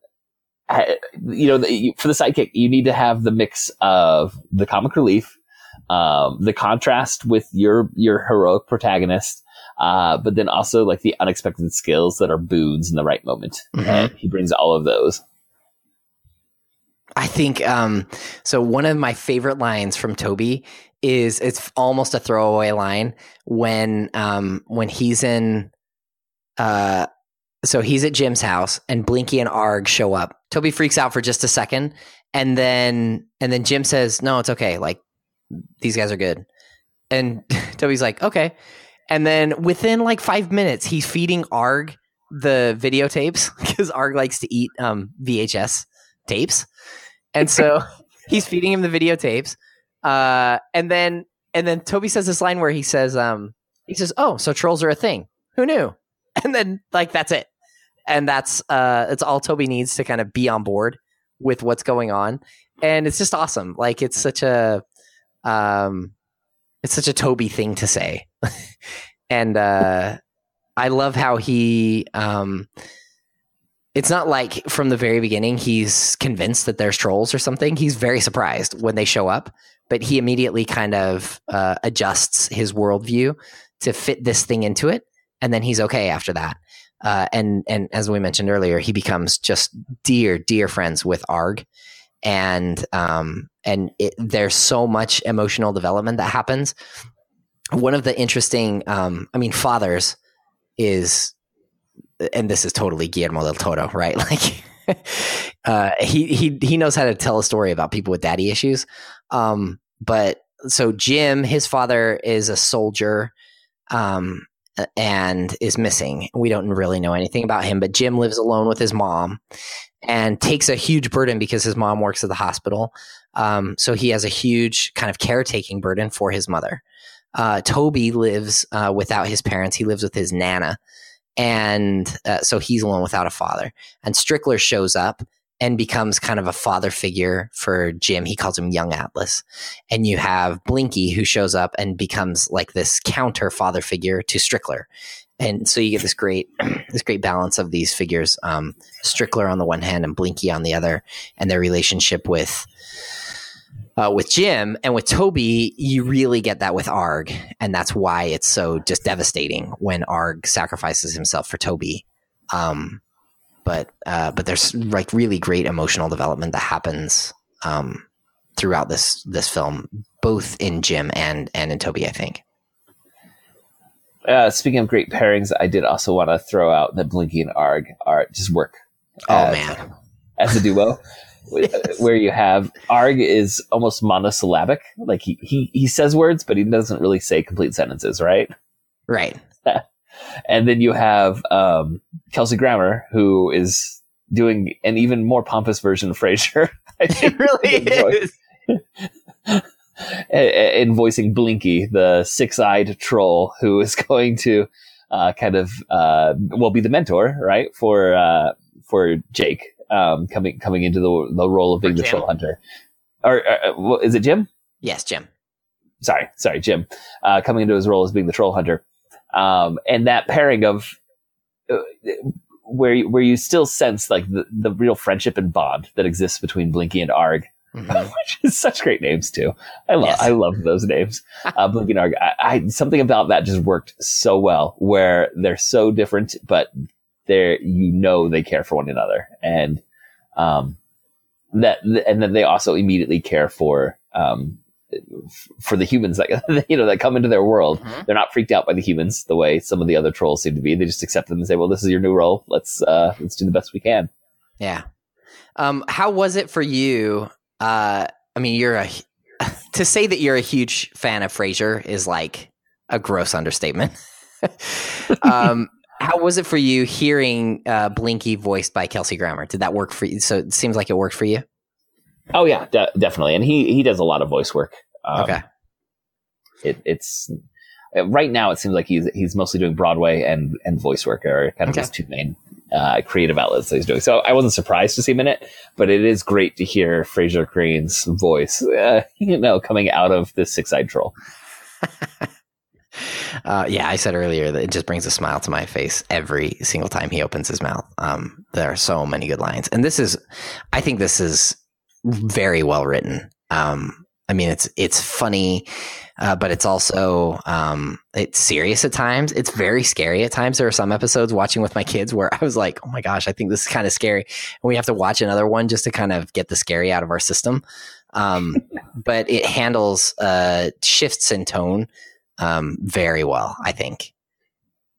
you know, for the sidekick, you need to have the mix of the comic relief, um, the contrast with your your heroic protagonist, uh, but then also like the unexpected skills that are boons in the right moment. Mhm. And he brings all of those. I think um, so. One of my favorite lines from Toby is it's almost a throwaway line when um, when he's in. Uh, so he's at Jim's house, and Blinky and Arg show up. Toby freaks out for just a second, and then and then Jim says, "No, it's okay. Like these guys are good." And <laughs> Toby's like, "Okay." And then within like five minutes, he's feeding Arg the videotapes <laughs> because Arg likes to eat um, VHS tapes, and so <laughs> he's feeding him the videotapes. Uh, and then and then Toby says this line where he says, um, he says, "Oh, so trolls are a thing? Who knew?" <laughs> And then like that's it, and that's uh, it's all Toby needs to kind of be on board with what's going on, and it's just awesome. Like it's such a um, it's such a Toby thing to say, <laughs> and uh, I love how he um it's not like from the very beginning he's convinced that there's trolls or something. He's very surprised when they show up, but he immediately kind of uh, adjusts his worldview to fit this thing into it, and then he's okay after that. Uh, and and as we mentioned earlier, he becomes just dear dear friends with Arg, and um and it, there's so much emotional development that happens. One of the interesting, um, I mean, fathers is and this is totally Guillermo del Toro, right? <laughs> Like, uh, he he he knows how to tell a story about people with daddy issues. Um, but so Jim, his father is a soldier, um, and is missing. We don't really know anything about him, but Jim lives alone with his mom and takes a huge burden because his mom works at the hospital. Um, so he has a huge kind of caretaking burden for his mother. Uh, Toby lives uh, without his parents. He lives with his nana and uh, so he's alone without a father. And Strickler shows up and becomes kind of a father figure for Jim. He calls him Young Atlas. And you have Blinky who shows up and becomes like this counter father figure to Strickler. And so you get this great, <clears throat> this great balance of these figures, um, Strickler on the one hand and Blinky on the other, and their relationship with uh, with Jim and with Toby, you really get that with Arg, and that's why it's so just devastating when Arg sacrifices himself for Toby. Um, but uh, but there's like really great emotional development that happens um, throughout this this film, both in Jim and and in Toby. I think. Uh, speaking of great pairings, I did also want to throw out that Blinky and Arg are just work Oh as, man, as a duo. <laughs> <laughs> Where you have Arg is almost monosyllabic, like he, he he says words, but he doesn't really say complete sentences, right? right? <laughs> And then you have um, Kelsey Grammer, who is doing an even more pompous version of Frasier. <laughs> I think, It really is. in voicing Blinky, the six-eyed troll who is going to uh, kind of uh, well be the mentor, right for uh, for Jake um, coming coming into the the role of being the troll hunter. Or uh, well, is it Jim? Yes, Jim. Sorry, sorry, Jim, uh, coming into his role as being the troll hunter, um, and that pairing of uh, where you, where you still sense like the, the real friendship and bond that exists between Blinky and Arg Mhm. <laughs> which is such great names too. I love Yes. I love those names. Uh, Blinky and Arg. I, I something about that just worked so well, where they're so different, but they're you know they care for one another, and um that and then they also immediately care for um for the humans that <laughs> you know that come into their world. Mhm. They're not freaked out by the humans the way some of the other trolls seem to be. They just accept them and say, "Well, this is your new role. Let's uh let's do the best we can." Yeah. Um, how was it for you? Uh, I mean, you're a <laughs> to say that you're a huge fan of Frasier is like a gross understatement. <laughs> um, how was it for you hearing uh, Blinky voiced by Kelsey Grammer? Did that work for you? So it seems like it worked for you. Oh yeah, de- definitely. And he he does a lot of voice work. Um, okay. it, it's Right now, it seems like he's he's mostly doing Broadway and and voice work are kind of Okay. his two main uh, creative outlets that he's doing. So I wasn't surprised to see him in it, but it is great to hear Frasier Crane's voice, uh, <laughs> you know, coming out of this six eyed troll. <laughs> Uh, yeah, I said earlier that it just brings a smile to my face every single time he opens his mouth. Um, there are so many good lines, and this is, I think this is very well written. Um, I mean, it's it's funny, uh, but it's also um, it's serious at times. It's very scary at times. There are some episodes watching with my kids where <laughs> I was like, "Oh my gosh, I think this is kind of scary," and we have to watch another one just to kind of get the scary out of our system. Um, <laughs> but it handles uh, shifts in tone um, very well, I think.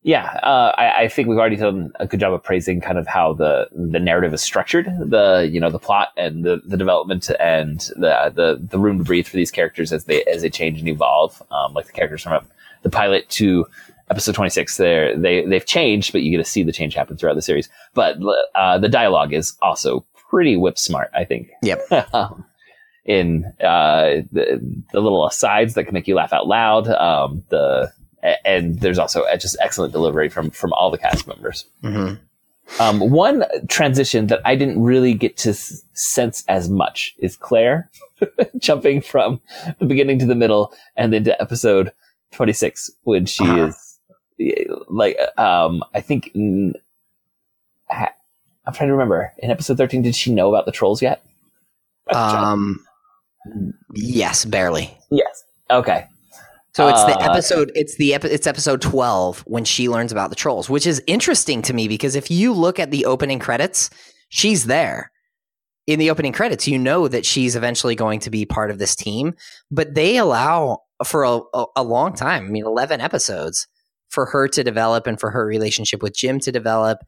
Yeah, uh, I, I think we've already done a good job of praising kind of how the the narrative is structured, the you know the plot and the, the development and the, the the room to breathe for these characters as they as they change and evolve. Um, like the characters from the pilot to episode twenty six, they they they've changed, but you get to see the change happen throughout the series. But uh, the dialogue is also pretty whip smart, I think. Yep. <laughs> um, in uh, the, the little asides that can make you laugh out loud. Um, the and there's also just excellent delivery from from all the cast members. hmm Um, one transition that I didn't really get to s- sense as much is Claire <laughs> jumping from the beginning to the middle and then to episode 26 when she Uh-huh. is eh, like, um, I think, ha- I'm trying to remember in episode 13, did she know about the trolls yet? Um, yes, barely. yes. Okay. So it's the Uh, episode. It's the epi- it's episode twelve when she learns about the trolls, which is interesting to me because if you look at the opening credits, she's there. In the opening credits, you know that she's eventually going to be part of this team, but they allow for a, a, a long time. I mean, eleven episodes for her to develop and for her relationship with Jim to develop.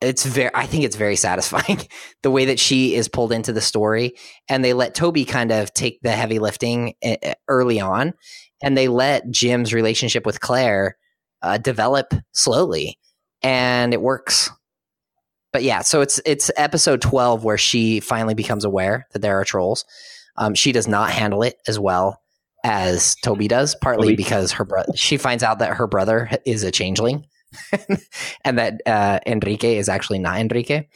It's very. I think it's very satisfying <laughs> the way that she is pulled into the story, and they let Toby kind of take the heavy lifting eh, early on and they let Jim's relationship with Claire uh, develop slowly, and it works. But yeah, so it's it's episode twelve where she finally becomes aware that there are trolls. Um, she does not handle it as well as Toby does, partly because her brother. She finds out that her brother is a changeling, <laughs> and that uh, Enrique is actually not Enrique.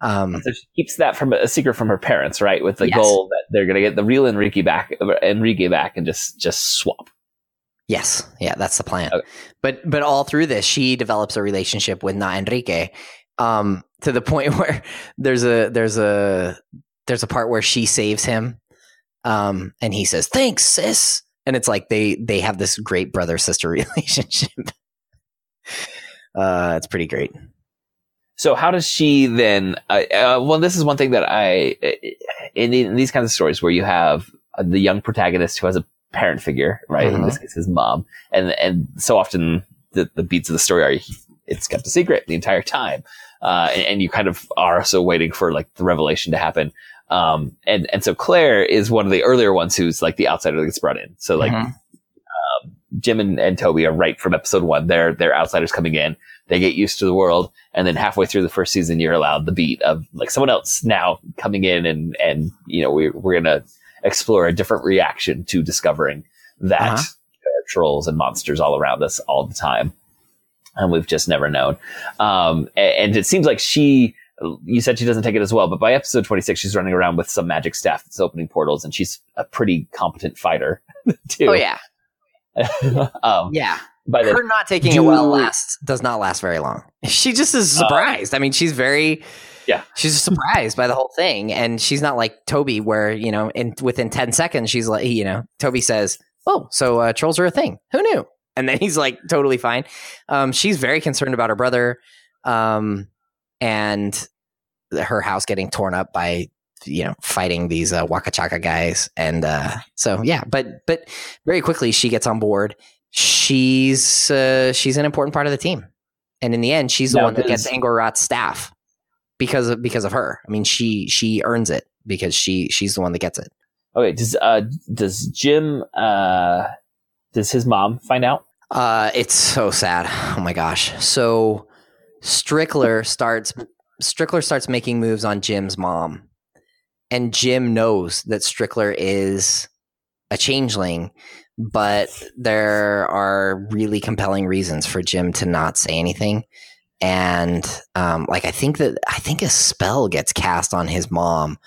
Um, So she keeps that from a secret from her parents, right? With the Yes. goal that they're going to get the real Enrique back, Enrique back, and just just swap. Yes, yeah, that's the plan. Okay. But but all through this, she develops a relationship with Not Enrique, um, to the <laughs> point where there's a there's a there's a part where she saves him, um, and he says, "Thanks, sis," and it's like they they have this great brother sister <laughs> relationship. Uh, it's pretty great. So how does she then? Uh, uh, well, this is one thing that I in, in these kinds of stories where you have uh, the young protagonist who has a parent figure, right? In Mhm. this case, his mom, and and so often the, the beats of the story are it's kept a secret the entire time, uh, and, and you kind of are also waiting for like the revelation to happen. Um, and and so Claire is one of the earlier ones who's like the outsider that gets brought in. So like Mhm. Jim and, and Toby are right from episode one. They're they're outsiders coming in. They get used to the world, and then halfway through the first season, you're allowed the beat of like someone else now coming in, and and you know we we're gonna explore a different reaction to discovering that Uh-huh. there are trolls and monsters all around us all the time, and we've just never known. Um, a- and, it seems like she. You said she doesn't take it as well, but by episode 26, she's running around with some magic staff that's opening portals, and she's a pretty competent fighter, <laughs> too. Oh yeah, <laughs> um, yeah. by Her not taking it do- well lasts does not last very long. She just is surprised. I mean, she's very Yeah. She's surprised by the whole thing, and she's not like Toby, where you know, in within ten seconds, she's like, you know, Toby says, "Oh, so uh, trolls are a thing? Who knew?" And then <laughs> he's like, totally fine. Um, she's very concerned about her brother, um, and her house getting torn up by you know fighting these uh, Waka Chaka guys, and uh, so yeah, but but very quickly she gets on board. She's uh, she's an important part of the team, and in the end, she's the Now, one that gets Angor Rot's staff because of because of her. I mean, she she earns it because she she's the one that gets it. Okay, does uh does Jim uh does his mom find out? Uh, it's so sad. Oh my gosh. So Strickler starts Strickler starts making moves on Jim's mom, and Jim knows that Strickler is a changeling, but there are really compelling reasons for Jim to not say anything. And um, like I think that I think a spell gets cast on his mom,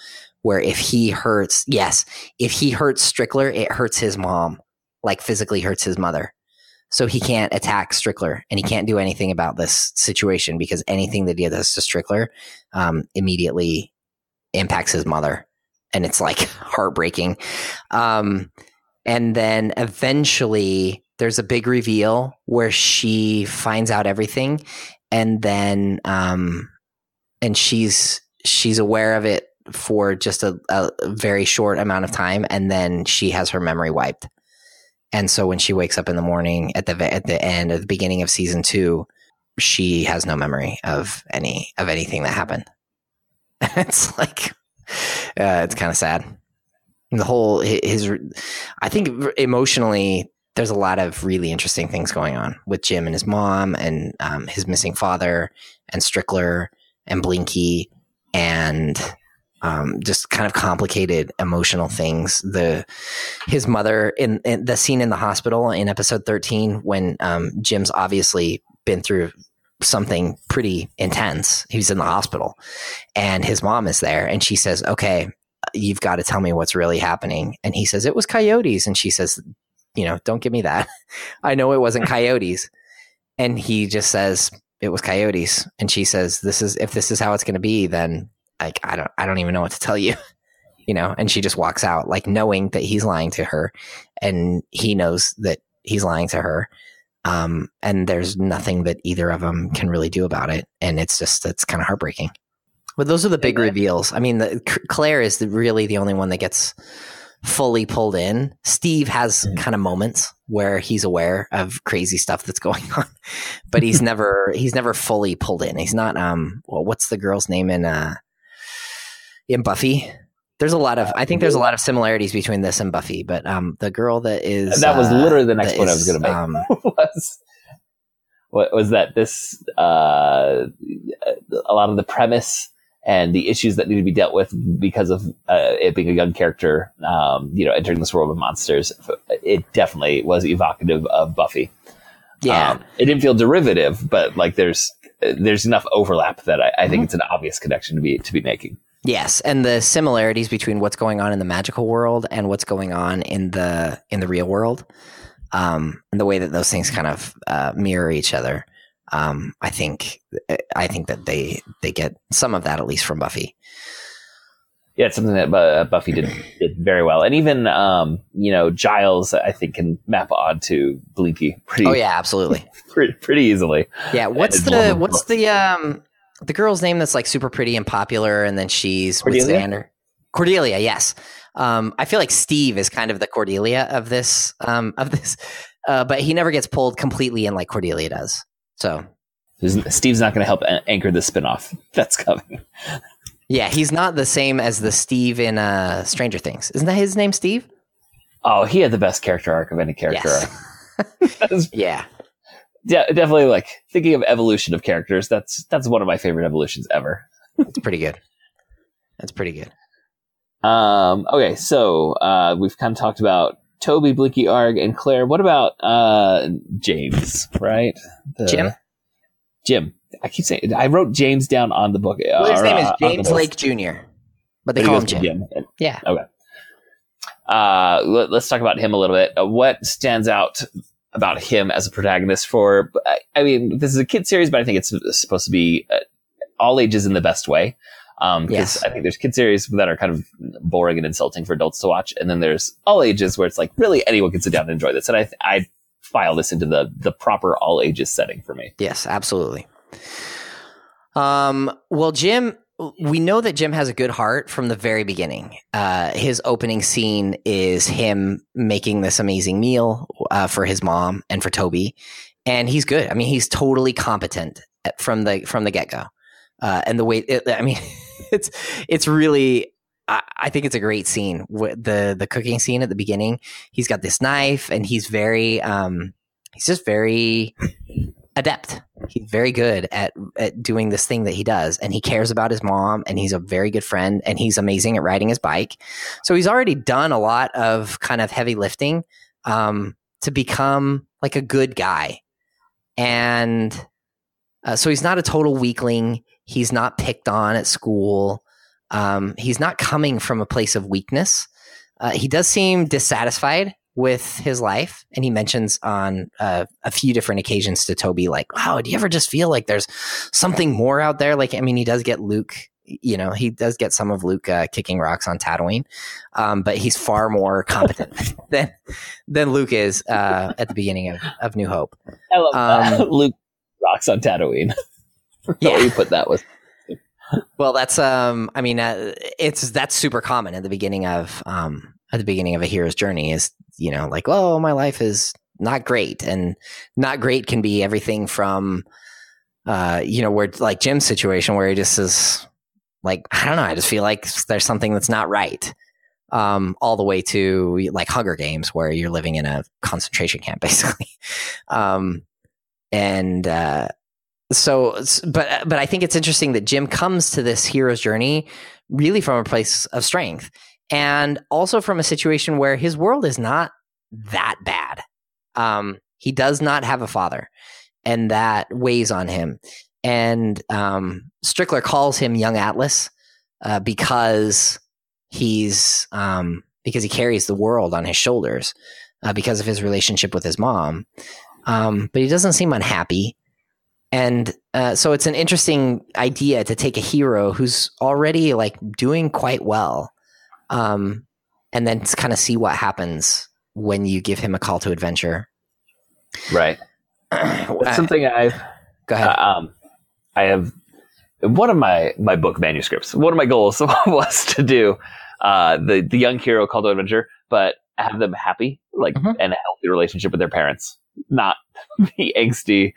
where if he hurts, yes, if he hurts Strickler, it hurts his mom, like physically hurts his mother. So he can't attack Strickler, and he can't do anything about this situation because anything that he does to Strickler um, immediately impacts his mother, and it's like <laughs> heartbreaking. Um, and then eventually, there's a big reveal where she finds out everything, and then um, and she's she's aware of it for just a, a very short amount of time, and then she has her memory wiped. And so when she wakes up in the morning at the at the end at the beginning of season two, she has no memory of any of anything that happened. <laughs> it's like uh, it's kind of sad. The whole his, I think emotionally, there's a lot of really interesting things going on with Jim and his mom and um, his missing father and Strickler and Blinky and um, just kind of complicated emotional things. The his mother in, in, the scene in the hospital in episode 13 when um, Jim's obviously been through something pretty intense. He's in the hospital and his mom is there and she says, "Okay, you've got to tell me what's really happening." And he says, "It was coyotes." And she says, "You know, don't give me that. <laughs> I know it wasn't <laughs> coyotes." And he just says, "It was coyotes." And she says, "This is if this is how it's going to be, then like I don't I don't even know what to tell you." <laughs> You know, and she just walks out like knowing that he's lying to her and he knows that he's lying to her um, and there's nothing that either of them can really do about it. And it's just, it's kind of heartbreaking. But those are the big reveals. I mean, the, Claire is the, really the only one that gets fully pulled in. Steve has mm. kind of moments where he's aware of crazy stuff that's going on, <laughs> but he's never he's never fully pulled in. He's not um well, what's the girl's name in uh in Buffy? There's a lot of I think there's a lot of similarities between this and Buffy, but um the girl that is that was uh, literally the next point is, I was going to make. Um, <laughs> was what was that this uh, a lot of the premise and the issues that need to be dealt with because of uh, it being a young character, um, you know, entering this world of monsters. It definitely was evocative of Buffy. yeah. Um, it didn't feel derivative, but like there's there's enough overlap that I, I think Mhm. it's an obvious connection to be to be making. Yes, and the similarities between what's going on in the magical world and what's going on in the in the real world, um, and the way that those things kind of uh, mirror each other. Um, I think I think that they they get some of that at least from Buffy. Yeah, it's something that Bu- Buffy did <clears throat> did very well, and even um, you know Giles, I think, can map onto Blinky pretty Oh yeah, absolutely. <laughs> pretty, pretty easily. Yeah, what's the what's the um the girl's name that's like super pretty and popular, and then she's with Cordelia? Xander. Cordelia, yes. Um, I feel like Steve is kind of the Cordelia of this um of this, uh, but he never gets pulled completely in like Cordelia does. So Steve's not going to help anchor the spinoff <laughs> that's coming. yeah, he's not the same as the Steve in uh Stranger Things. Isn't that his name, Steve? Oh, he had the best character arc of any character Yes. arc. <laughs> <laughs> Yeah. Yeah, definitely. Like thinking of evolution of characters, that's that's one of my favorite evolutions ever. It's pretty good. That's pretty good. Um, okay, so uh, we've kind of talked about Toby, Blinky, Arg, and Claire. What about uh, James? Right, The- Jim? Jim. I keep saying I wrote James down on the book. Well, his or, name is uh, James. Lake Jr. But they But call him Jim. Jim. Yeah. Okay. Uh, let, us talk about him a little bit. Uh, what stands out about him as a protagonist? For I, I mean, this is a kid series, but I think it's supposed to be uh, all ages in the best way. Um, because Yes. I think there's kid series that are kind of boring and insulting for adults to watch, and then there's all ages where it's like really anyone can sit down and enjoy this. And I I file this into the the proper all ages setting for me. Yes, absolutely. Um, well, Jim, we know that Jim has a good heart from the very beginning. Uh, his opening scene is him making this amazing meal uh, for his mom and for Toby, and he's good. I mean, he's totally competent from the from the get go. Uh, and the way, it, I mean, <laughs> it's it's really. I, I think it's a great scene. The the cooking scene at the beginning. He's got this knife, and he's very. Um, he's just very adept. He's very good at, at doing this thing that he does, and he cares about his mom, and he's a very good friend, and he's amazing at riding his bike. So he's already done a lot of kind of heavy lifting um, to become like a good guy. And uh, so he's not a total weakling. He's not picked on at school. Um, he's not coming from a place of weakness. Uh, he does seem dissatisfied with his life, and he mentions on uh, a few different occasions to Toby, like, "Wow, do you ever just feel like there's something more out there?" Like, I mean, he does get Luke. You know, he does get some of Luke uh, kicking rocks on Tatooine, um, but he's far more <laughs> competent <laughs> than than Luke is uh, at the beginning of, of New Hope. I love that. Um, <laughs> Luke rocks on Tatooine. Yeah. you put that was Well, that's um I mean uh, it's that's super common at the beginning of um at the beginning of a hero's journey is you know like oh my life is not great. And not great can be everything from uh you know where like Jim's situation where he just is like I don't know I just feel like there's something that's not right um all the way to like Hunger Games where you're living in a concentration camp <laughs> basically. Um and uh so but but i think it's interesting that jim comes to this hero's journey really from a place of strength and also from a situation where his world is not that bad. Um he does not have a father and that weighs on him. And um strickler calls him young atlas uh, because he's um because he carries the world on his shoulders uh, because of his relationship with his mom. Um but he doesn't seem unhappy. And uh, so it's an interesting idea to take a hero who's already like doing quite well um, and then kind of see what happens when you give him a call to adventure right. <clears throat> That's something I've go ahead Uh, um, I have one of my my book manuscripts. One of my goals <laughs> was to do uh, the the young hero called to adventure, but have them happy, like Mhm. and a healthy relationship with their parents, not <laughs> be angsty.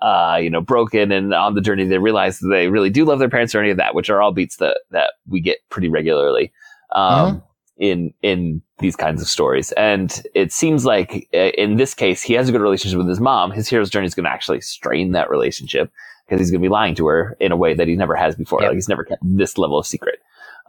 Uh, you know, broken and on the journey, they realize that they really do love their parents or any of that, which are all beats that that we get pretty regularly um, in in these kinds of stories. And it seems like uh, in this case, he has a good relationship with his mom. His hero's journey is going to actually strain that relationship because he's going to be lying to her in a way that he never has before. Yep. Like he's never kept this level of secret,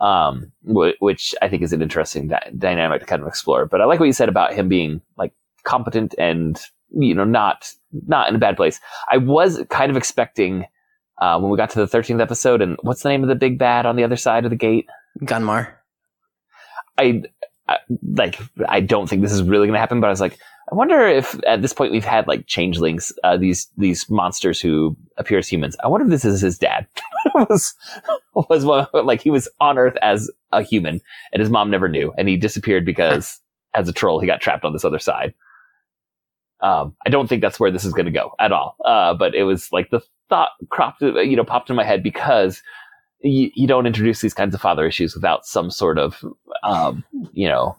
um, wh- which I think is an interesting dy- dynamic to kind of explore. But I like what you said about him being like competent and you know not not in a bad place. I was kind of expecting uh, when we got to the thirteenth episode, and what's the name of the big bad on the other side of the gate? gunmar I, I like I don't think this is really going to happen, but I was like, I wonder if at this point we've had like changelings, uh, these these monsters who appear as humans. I wonder if this is his dad. <laughs> was was one, like he was on Earth as a human, and his mom never knew, and he disappeared because <laughs> as a troll he got trapped on this other side. Um, I don't think that's where this is going to go at all. Uh, but it was like the thought cropped, you know, popped in my head because you, you don't introduce these kinds of father issues without some sort of um, you know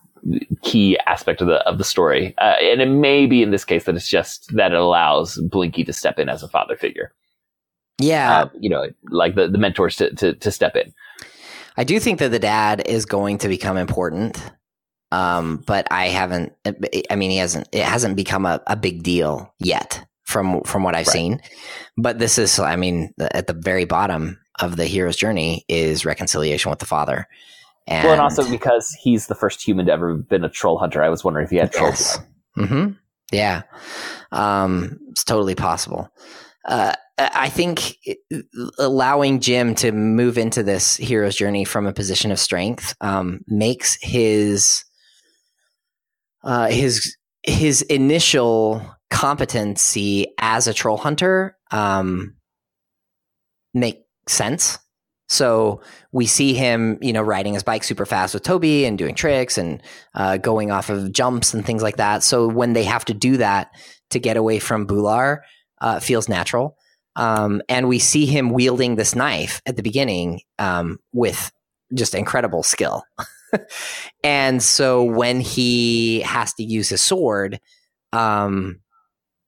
key aspect of the of the story. Uh, and it may be in this case that it's just that it allows blinky to step in as a father figure. Yeah. Uh, you know like the, the mentors to, to, to step in. I do think that the dad is going to become important um, but i haven't i mean he hasn't it hasn't become a, a big deal yet from from what i've Right. seen. But this is i mean at the very bottom of the hero's journey is reconciliation with the father and, well and also because he's the first human to ever been a troll hunter i was wondering if he had troll Yes. blood. hmm Yeah. Um, it's totally possible. Uh, I think allowing Jim to move into this hero's journey from a position of strength um, makes his uh, his his initial competency as a troll hunter um, make sense. So we see him, you know, riding his bike super fast with Toby and doing tricks and uh, going off of jumps and things like that. So when they have to do that to get away from Bular, uh, feels natural. Um, and we see him wielding this knife at the beginning um, with just incredible skill. <laughs> and so when he has to use his sword, um,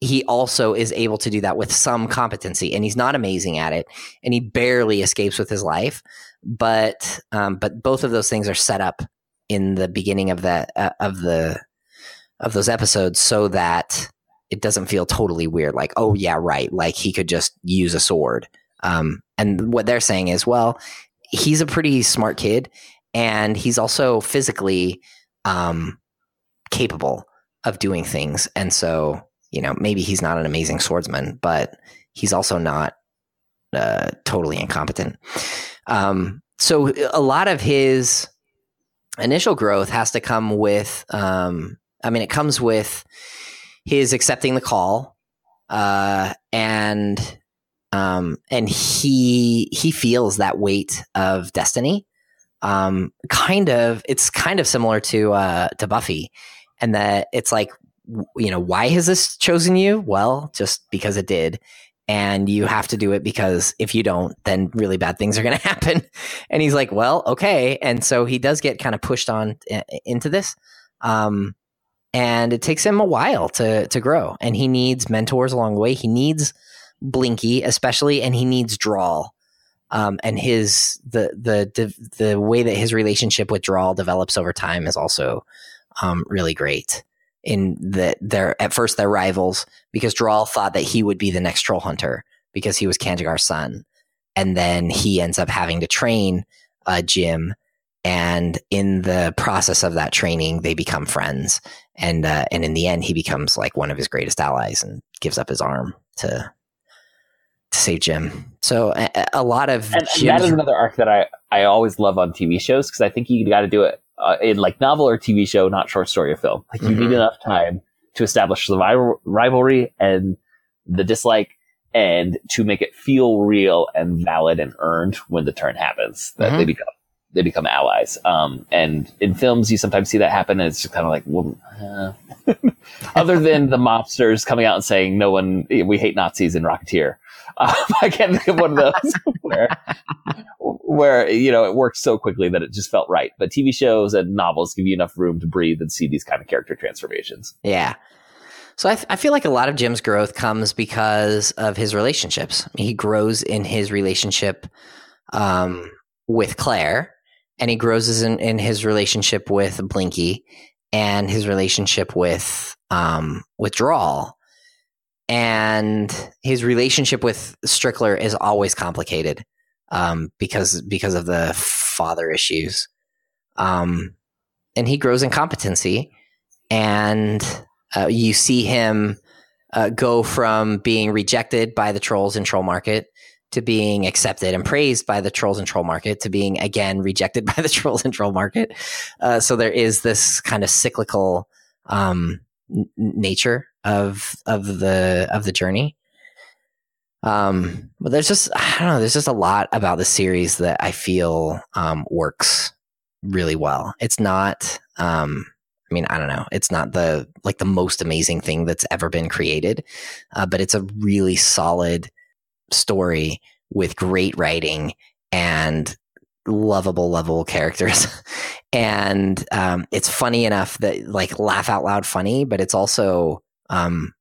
he also is able to do that with some competency, and he's not amazing at it, and he barely escapes with his life. But um, but both of those things are set up in the beginning of the uh, of the of those episodes so that it doesn't feel totally weird. Like oh yeah right, like he could just use a sword. Um, and what they're saying is well, he's a pretty smart kid, and he's also physically um, capable. of doing things. And so, you know, maybe he's not an amazing swordsman, but he's also not uh, totally incompetent. Um, so a lot of his initial growth has to come with, um, I mean, it comes with his accepting the call, uh, and um, and he he feels that weight of destiny. Um, kind of, it's kind of similar to uh, to Buffy, and that it's like, you know, why has this chosen you? Well, just because it did, and you have to do it because if you don't, then really bad things are going <laughs> to happen. And he's like, well, okay, and so he does get kind of pushed on into this. Um, and it takes him a while to to grow and he needs mentors along the way he needs blinky especially and he needs Draal um, and his the, the the the way that his relationship with Draal develops over time is also um, really great in that they're at first they're rivals because Draal thought that he would be the next troll hunter because he was Kanjigar's son. And then he ends up having to train uh, jim. And in the process of that training they become friends. And uh, and in the end he becomes like one of his greatest allies and gives up his arm to to save jim. So a, a lot of and, and that is another arc that i i always love on tv shows because i think you got to do it uh, in like novel or tv show not short story or film like you mm-hmm. need enough time to establish the rival- rivalry and the dislike and to make it feel real and valid and earned when the turn happens that mm-hmm. they become they become allies. Um, and in films, you sometimes see that happen, and it's just kind of like, well, uh. <laughs> other than the mobsters coming out and saying, "No one, we hate Nazis" in Rocketeer. Um, <laughs> I can't think of one of those <laughs> where, where you know it works so quickly that it just felt right. But TV shows and novels give you enough room to breathe and see these kind of character transformations. Yeah. So I, I feel like a lot of Jim's growth comes because of his relationships. He grows in his relationship um, with Claire, and he grows in, in his relationship with Blinky and his relationship with um, with Draal. And his relationship with Strickler is always complicated um, because because of the father issues. Um, and he grows in competency, and uh, you see him uh, go from being rejected by the trolls in Troll Market to being accepted and praised by the trolls and troll market to being again rejected <laughs> by the trolls and troll market. Uh, so there is this kind of cyclical um, nature of of the of the journey. Um, but there's just I don't know. There's just a lot about the series that I feel um, works really well. It's not. Um, I mean, I don't know. It's not the like the most amazing thing that's ever been created, uh, but it's a really solid story with great writing and lovable, lovable characters. <laughs> and um, it's funny enough that like laugh out loud funny, but it's also um,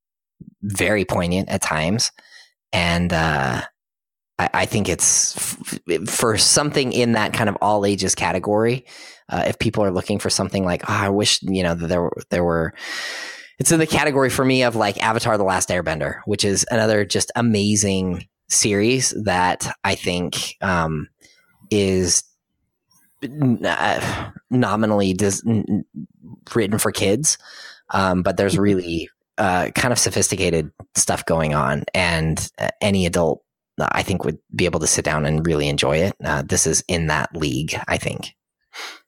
very poignant at times. And uh, I, I, think it's f- for something in that kind of all ages category. Uh, if people are looking for something like, oh, I wish you know there were there were it's in the category for me of like Avatar: The Last Airbender, which is another just amazing series that I think um, is nominally dis- written for kids, um, but there's really uh, kind of sophisticated stuff going on, and uh, any adult I think would be able to sit down and really enjoy it. Uh, this is in that league, I think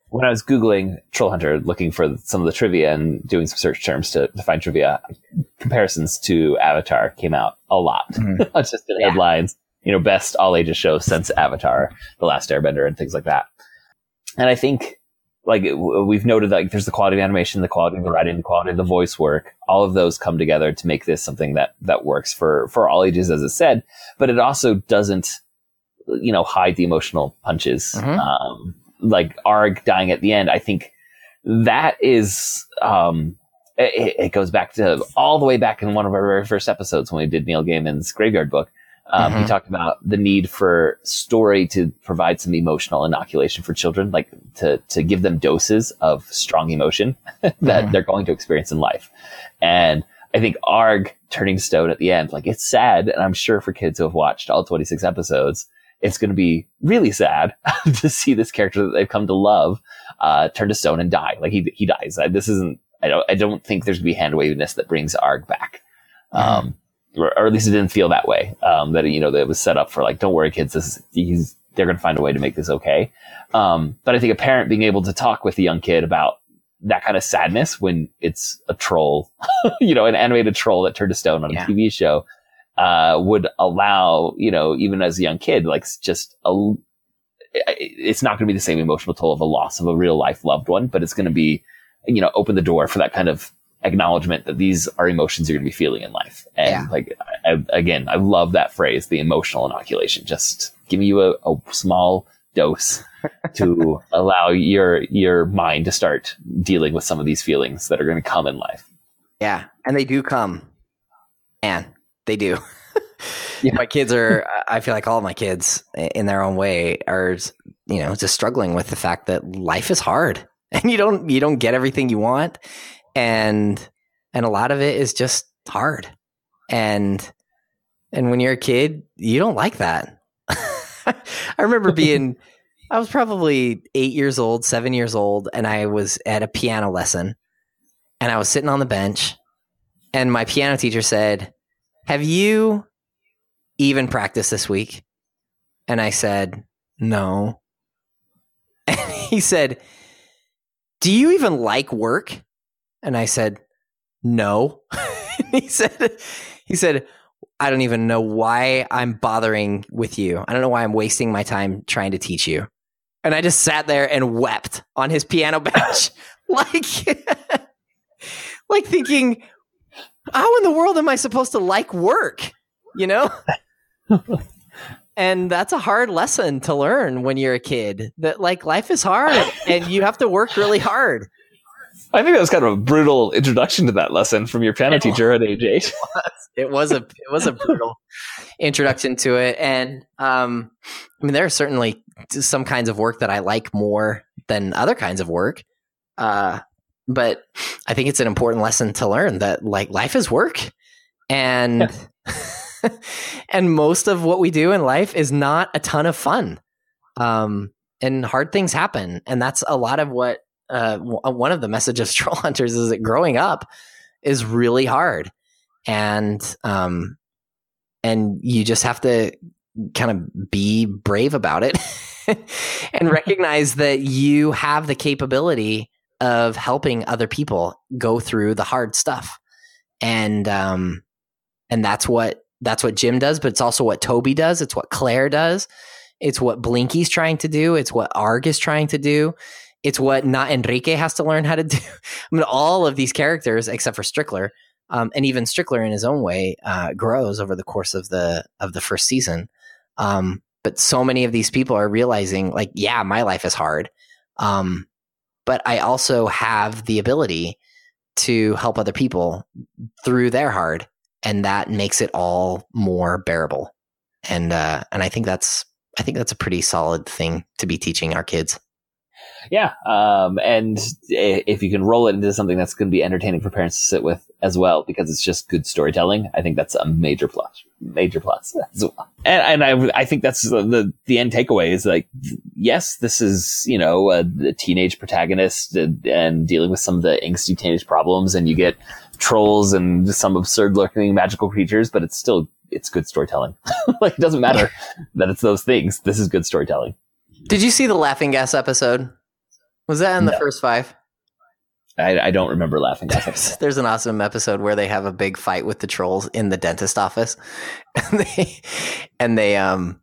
when I was Googling Troll Hunter, looking for some of the trivia and doing some search terms to, to find trivia, comparisons to Avatar came out a lot. Mm-hmm. <laughs> just in yeah. headlines, you know, best all ages show since Avatar, The Last Airbender, and things like that. And I think, like, we've noted that like, there's the quality of animation, the quality of the writing, the quality of the voice work. All of those come together to make this something that, that works for, for all ages, as I said, but it also doesn't, you know, hide the emotional punches. Mm-hmm. Um, like Arg dying at the end, I think that is um, it, it, goes back to all the way back in one of our very first episodes when we did Neil Gaiman's Graveyard Book. Um, mm-hmm. He talked about the need for story to provide some emotional inoculation for children, like to to give them doses of strong emotion <laughs> that mm-hmm. they're going to experience in life. And I think Arg turning stone at the end, like it's sad, and I'm sure for kids who have watched all 26 episodes, it's going to be really sad <laughs> to see this character that they've come to love uh, turn to stone and die. Like he he dies. This isn't I don't I don't think there's gonna be hand waviness that brings Arg back. Um, or, or at least it didn't feel that way. Um, that you know that it was set up for like, don't worry, kids, this is, they're gonna find a way to make this okay. Um, but I think a parent being able to talk with a young kid about that kind of sadness when it's a troll, <laughs> you know, an animated troll that turned to stone on Yeah. a TV show, uh, would allow, you know, even as a young kid, like just a, it's not going to be the same emotional toll of a loss of a real life loved one, but it's going to be, you know, open the door for that kind of acknowledgement that these are emotions you're going to be feeling in life. And Yeah. like, I, again, I love that phrase, the emotional inoculation. Just give you a, a small dose to <laughs> allow your, your mind to start dealing with some of these feelings that are going to come in life. Yeah, and they do come, and they do. <laughs> Yeah. My kids are. I feel like all of my kids, in their own way, are you know just struggling with the fact that life is hard, <laughs> and you don't you don't get everything you want, and and a lot of it is just hard, and and when you're a kid, you don't like that. <laughs> I remember being. <laughs> I was probably eight years old, seven years old, and I was at a piano lesson and I was sitting on the bench, and my piano teacher said, Have you even practiced this week? And I said, No. <laughs> And he said, Do you even like work? And I said, No. <laughs> he said, He said, I don't even know why I'm bothering with you. I don't know why I'm wasting my time trying to teach you. And I just sat there and wept on his piano bench. <laughs> like <laughs> like thinking, how in the world am I supposed to like work? You know? and that's a hard lesson to learn when you're a kid that like life is hard and you have to work really hard. I think that was kind of a brutal introduction to that lesson from your piano teacher at age eight. It was a it was a brutal introduction to it and um I mean there are certainly some kinds of work that I like more than other kinds of work. Uh but I think it's an important lesson to learn that like life is work and <laughs> and most of what we do in life is not a ton of fun. Um and hard things happen and that's a lot of what uh w- one of the messages of <laughs> Trollhunters is that growing up is really hard. And um and you just have to kind of be brave about it <laughs> and <laughs> recognize that you have the capability of helping other people go through the hard stuff. And um and that's what that's what Jim does but it's also what Toby does. It's what Claire does. It's what Blinky's trying to do. It's what Arg is trying to do it's what not Enrique has to learn how to do <laughs> I mean all of these characters except for Strickler um, and even Strickler in his own way uh, grows over the course of the of the first season. Um, but so many of these people are realizing, like, yeah, my life is hard, um, but I also have the ability to help other people through their hard, and that makes it all more bearable. And uh, and I think that's I think that's a pretty solid thing to be teaching our kids. Yeah, um, and if you can roll it into something that's going to be entertaining for parents to sit with as well, because it's just good storytelling, I think that's a major plus, major plus <laughs> as well. And, and I, I think that's the, the end takeaway is like, yes, this is you know a, a teenage protagonist and, and dealing with some of the angsty teenage problems, and you get trolls and some absurd looking magical creatures, but it's still it's good storytelling. <laughs> like it doesn't matter <laughs> that it's those things. This is good storytelling. Did you see the laughing gas episode? Was that in the No. first five? I, I don't remember laughing. There's, <laughs> there's an awesome episode where they have a big fight with the trolls in the dentist office, <laughs> and they and they um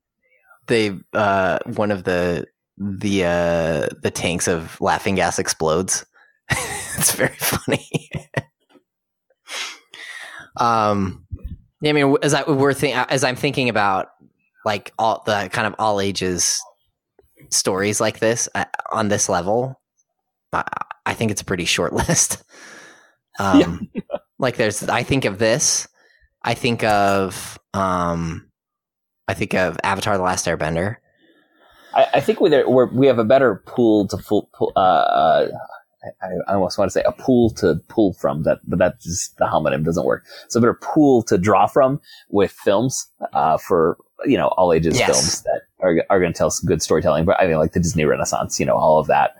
they uh one of the the uh the tanks of laughing gas explodes. <laughs> it's very funny. um, yeah, I mean, as I we're think as I'm thinking about like all the kind of all ages stories like this uh, on this level, I, I think it's a pretty short <laughs> list. Um, like there's, I think of this. I think of, um, I think of Avatar: The Last Airbender. I, I think we're, we're we have a better pool to full, pull, uh, uh, I, I almost want to say a pool to pull from that, but that just the homonym doesn't work. So a better pool to draw from with films, uh, for, you know, all ages Yes. films that are, are going to tell some good storytelling. But I mean, like the Disney Renaissance, you know, all of that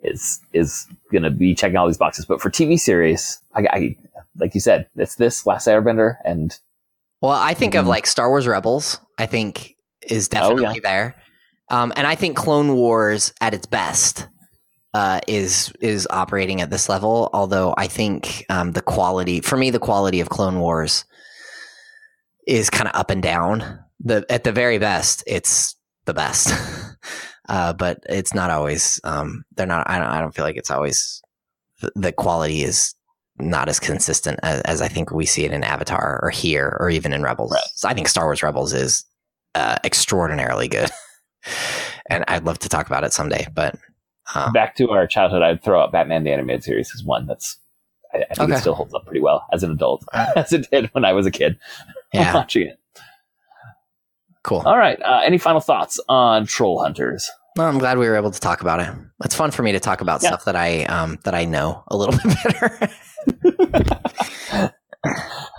is is going to be checking all these boxes. But for TV series, I, I like you said, it's this Last Airbender, and Well, I think of Mhm. like Star Wars Rebels. I think is Oh, yeah. definitely there, um, and I think Clone Wars at its best uh, is is operating at this level. Although I think um, the quality, for me, the quality of Clone Wars is kind of up and down. The at the very best, it's the best, <laughs> uh, but it's not always. Um, they're not. I don't. I don't feel like it's always. The, quality is not as consistent as, as I think we see it in Avatar or here or even in Rebels. Right. So I think Star Wars Rebels is uh, extraordinarily good, <laughs> and I'd love to talk about it someday. But um, back to our childhood, I'd throw out Batman the Animated Series as one that's I, I think Okay. it still holds up pretty well as an adult <laughs> as it did when I was a kid yeah, watching it. Cool. All right, uh, any final thoughts on Trollhunters? Well, I'm glad we were able to talk about it. It's fun for me to talk about Yeah. stuff that I um, that I know a little <laughs> bit better. <laughs>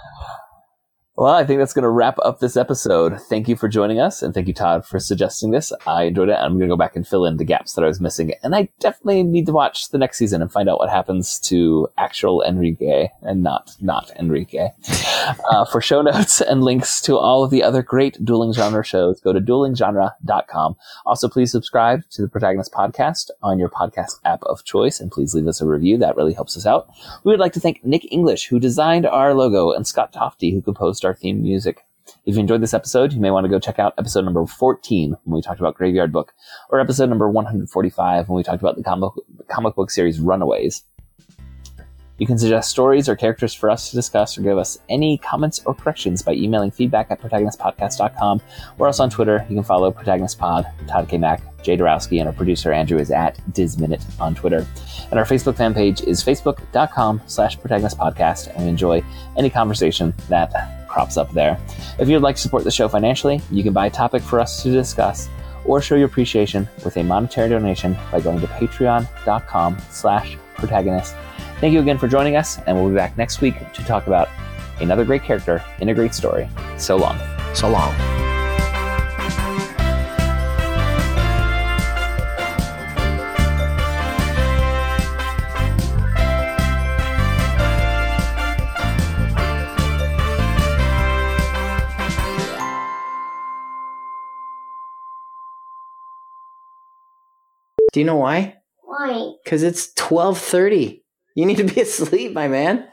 Well, I think that's going to wrap up this episode. Thank you for joining us, and thank you, Todd, for suggesting this. I enjoyed it. I'm going to go back and fill in the gaps that I was missing, and I definitely need to watch the next season and find out what happens to actual Enrique and not not Enrique. <laughs> uh, for show notes and links to all of the other great dueling genre shows, go to duelinggenre.com. Also, please subscribe to the Protagonist Podcast on your podcast app of choice, and please leave us a review. That really helps us out. We would like to thank Nick English, who designed our logo, and Scott Tofty, who composed our theme music. If you enjoyed this episode, you may want to go check out episode number 14 when we talked about Graveyard Book, or episode number 145 when we talked about the comic, comic book series Runaways. You can suggest stories or characters for us to discuss or give us any comments or corrections by emailing feedback at protagonistpodcast.com or else on Twitter. You can follow ProtagonistPod, Todd K. Mack, Jay Dorowski, and our producer Andrew is at DizMinute on Twitter. And our Facebook fan page is facebook.com slash protagonistpodcast, and enjoy any conversation that crops up there. If you'd like to support the show financially, you can buy a topic for us to discuss or show your appreciation with a monetary donation by going to patreon.com slash protagonist. Thank you again for joining us, and we'll be back next week to talk about another great character in a great story. So long. so long. Do you know why? Why? Because it's twelve thirty. You need to be <laughs> asleep, my man.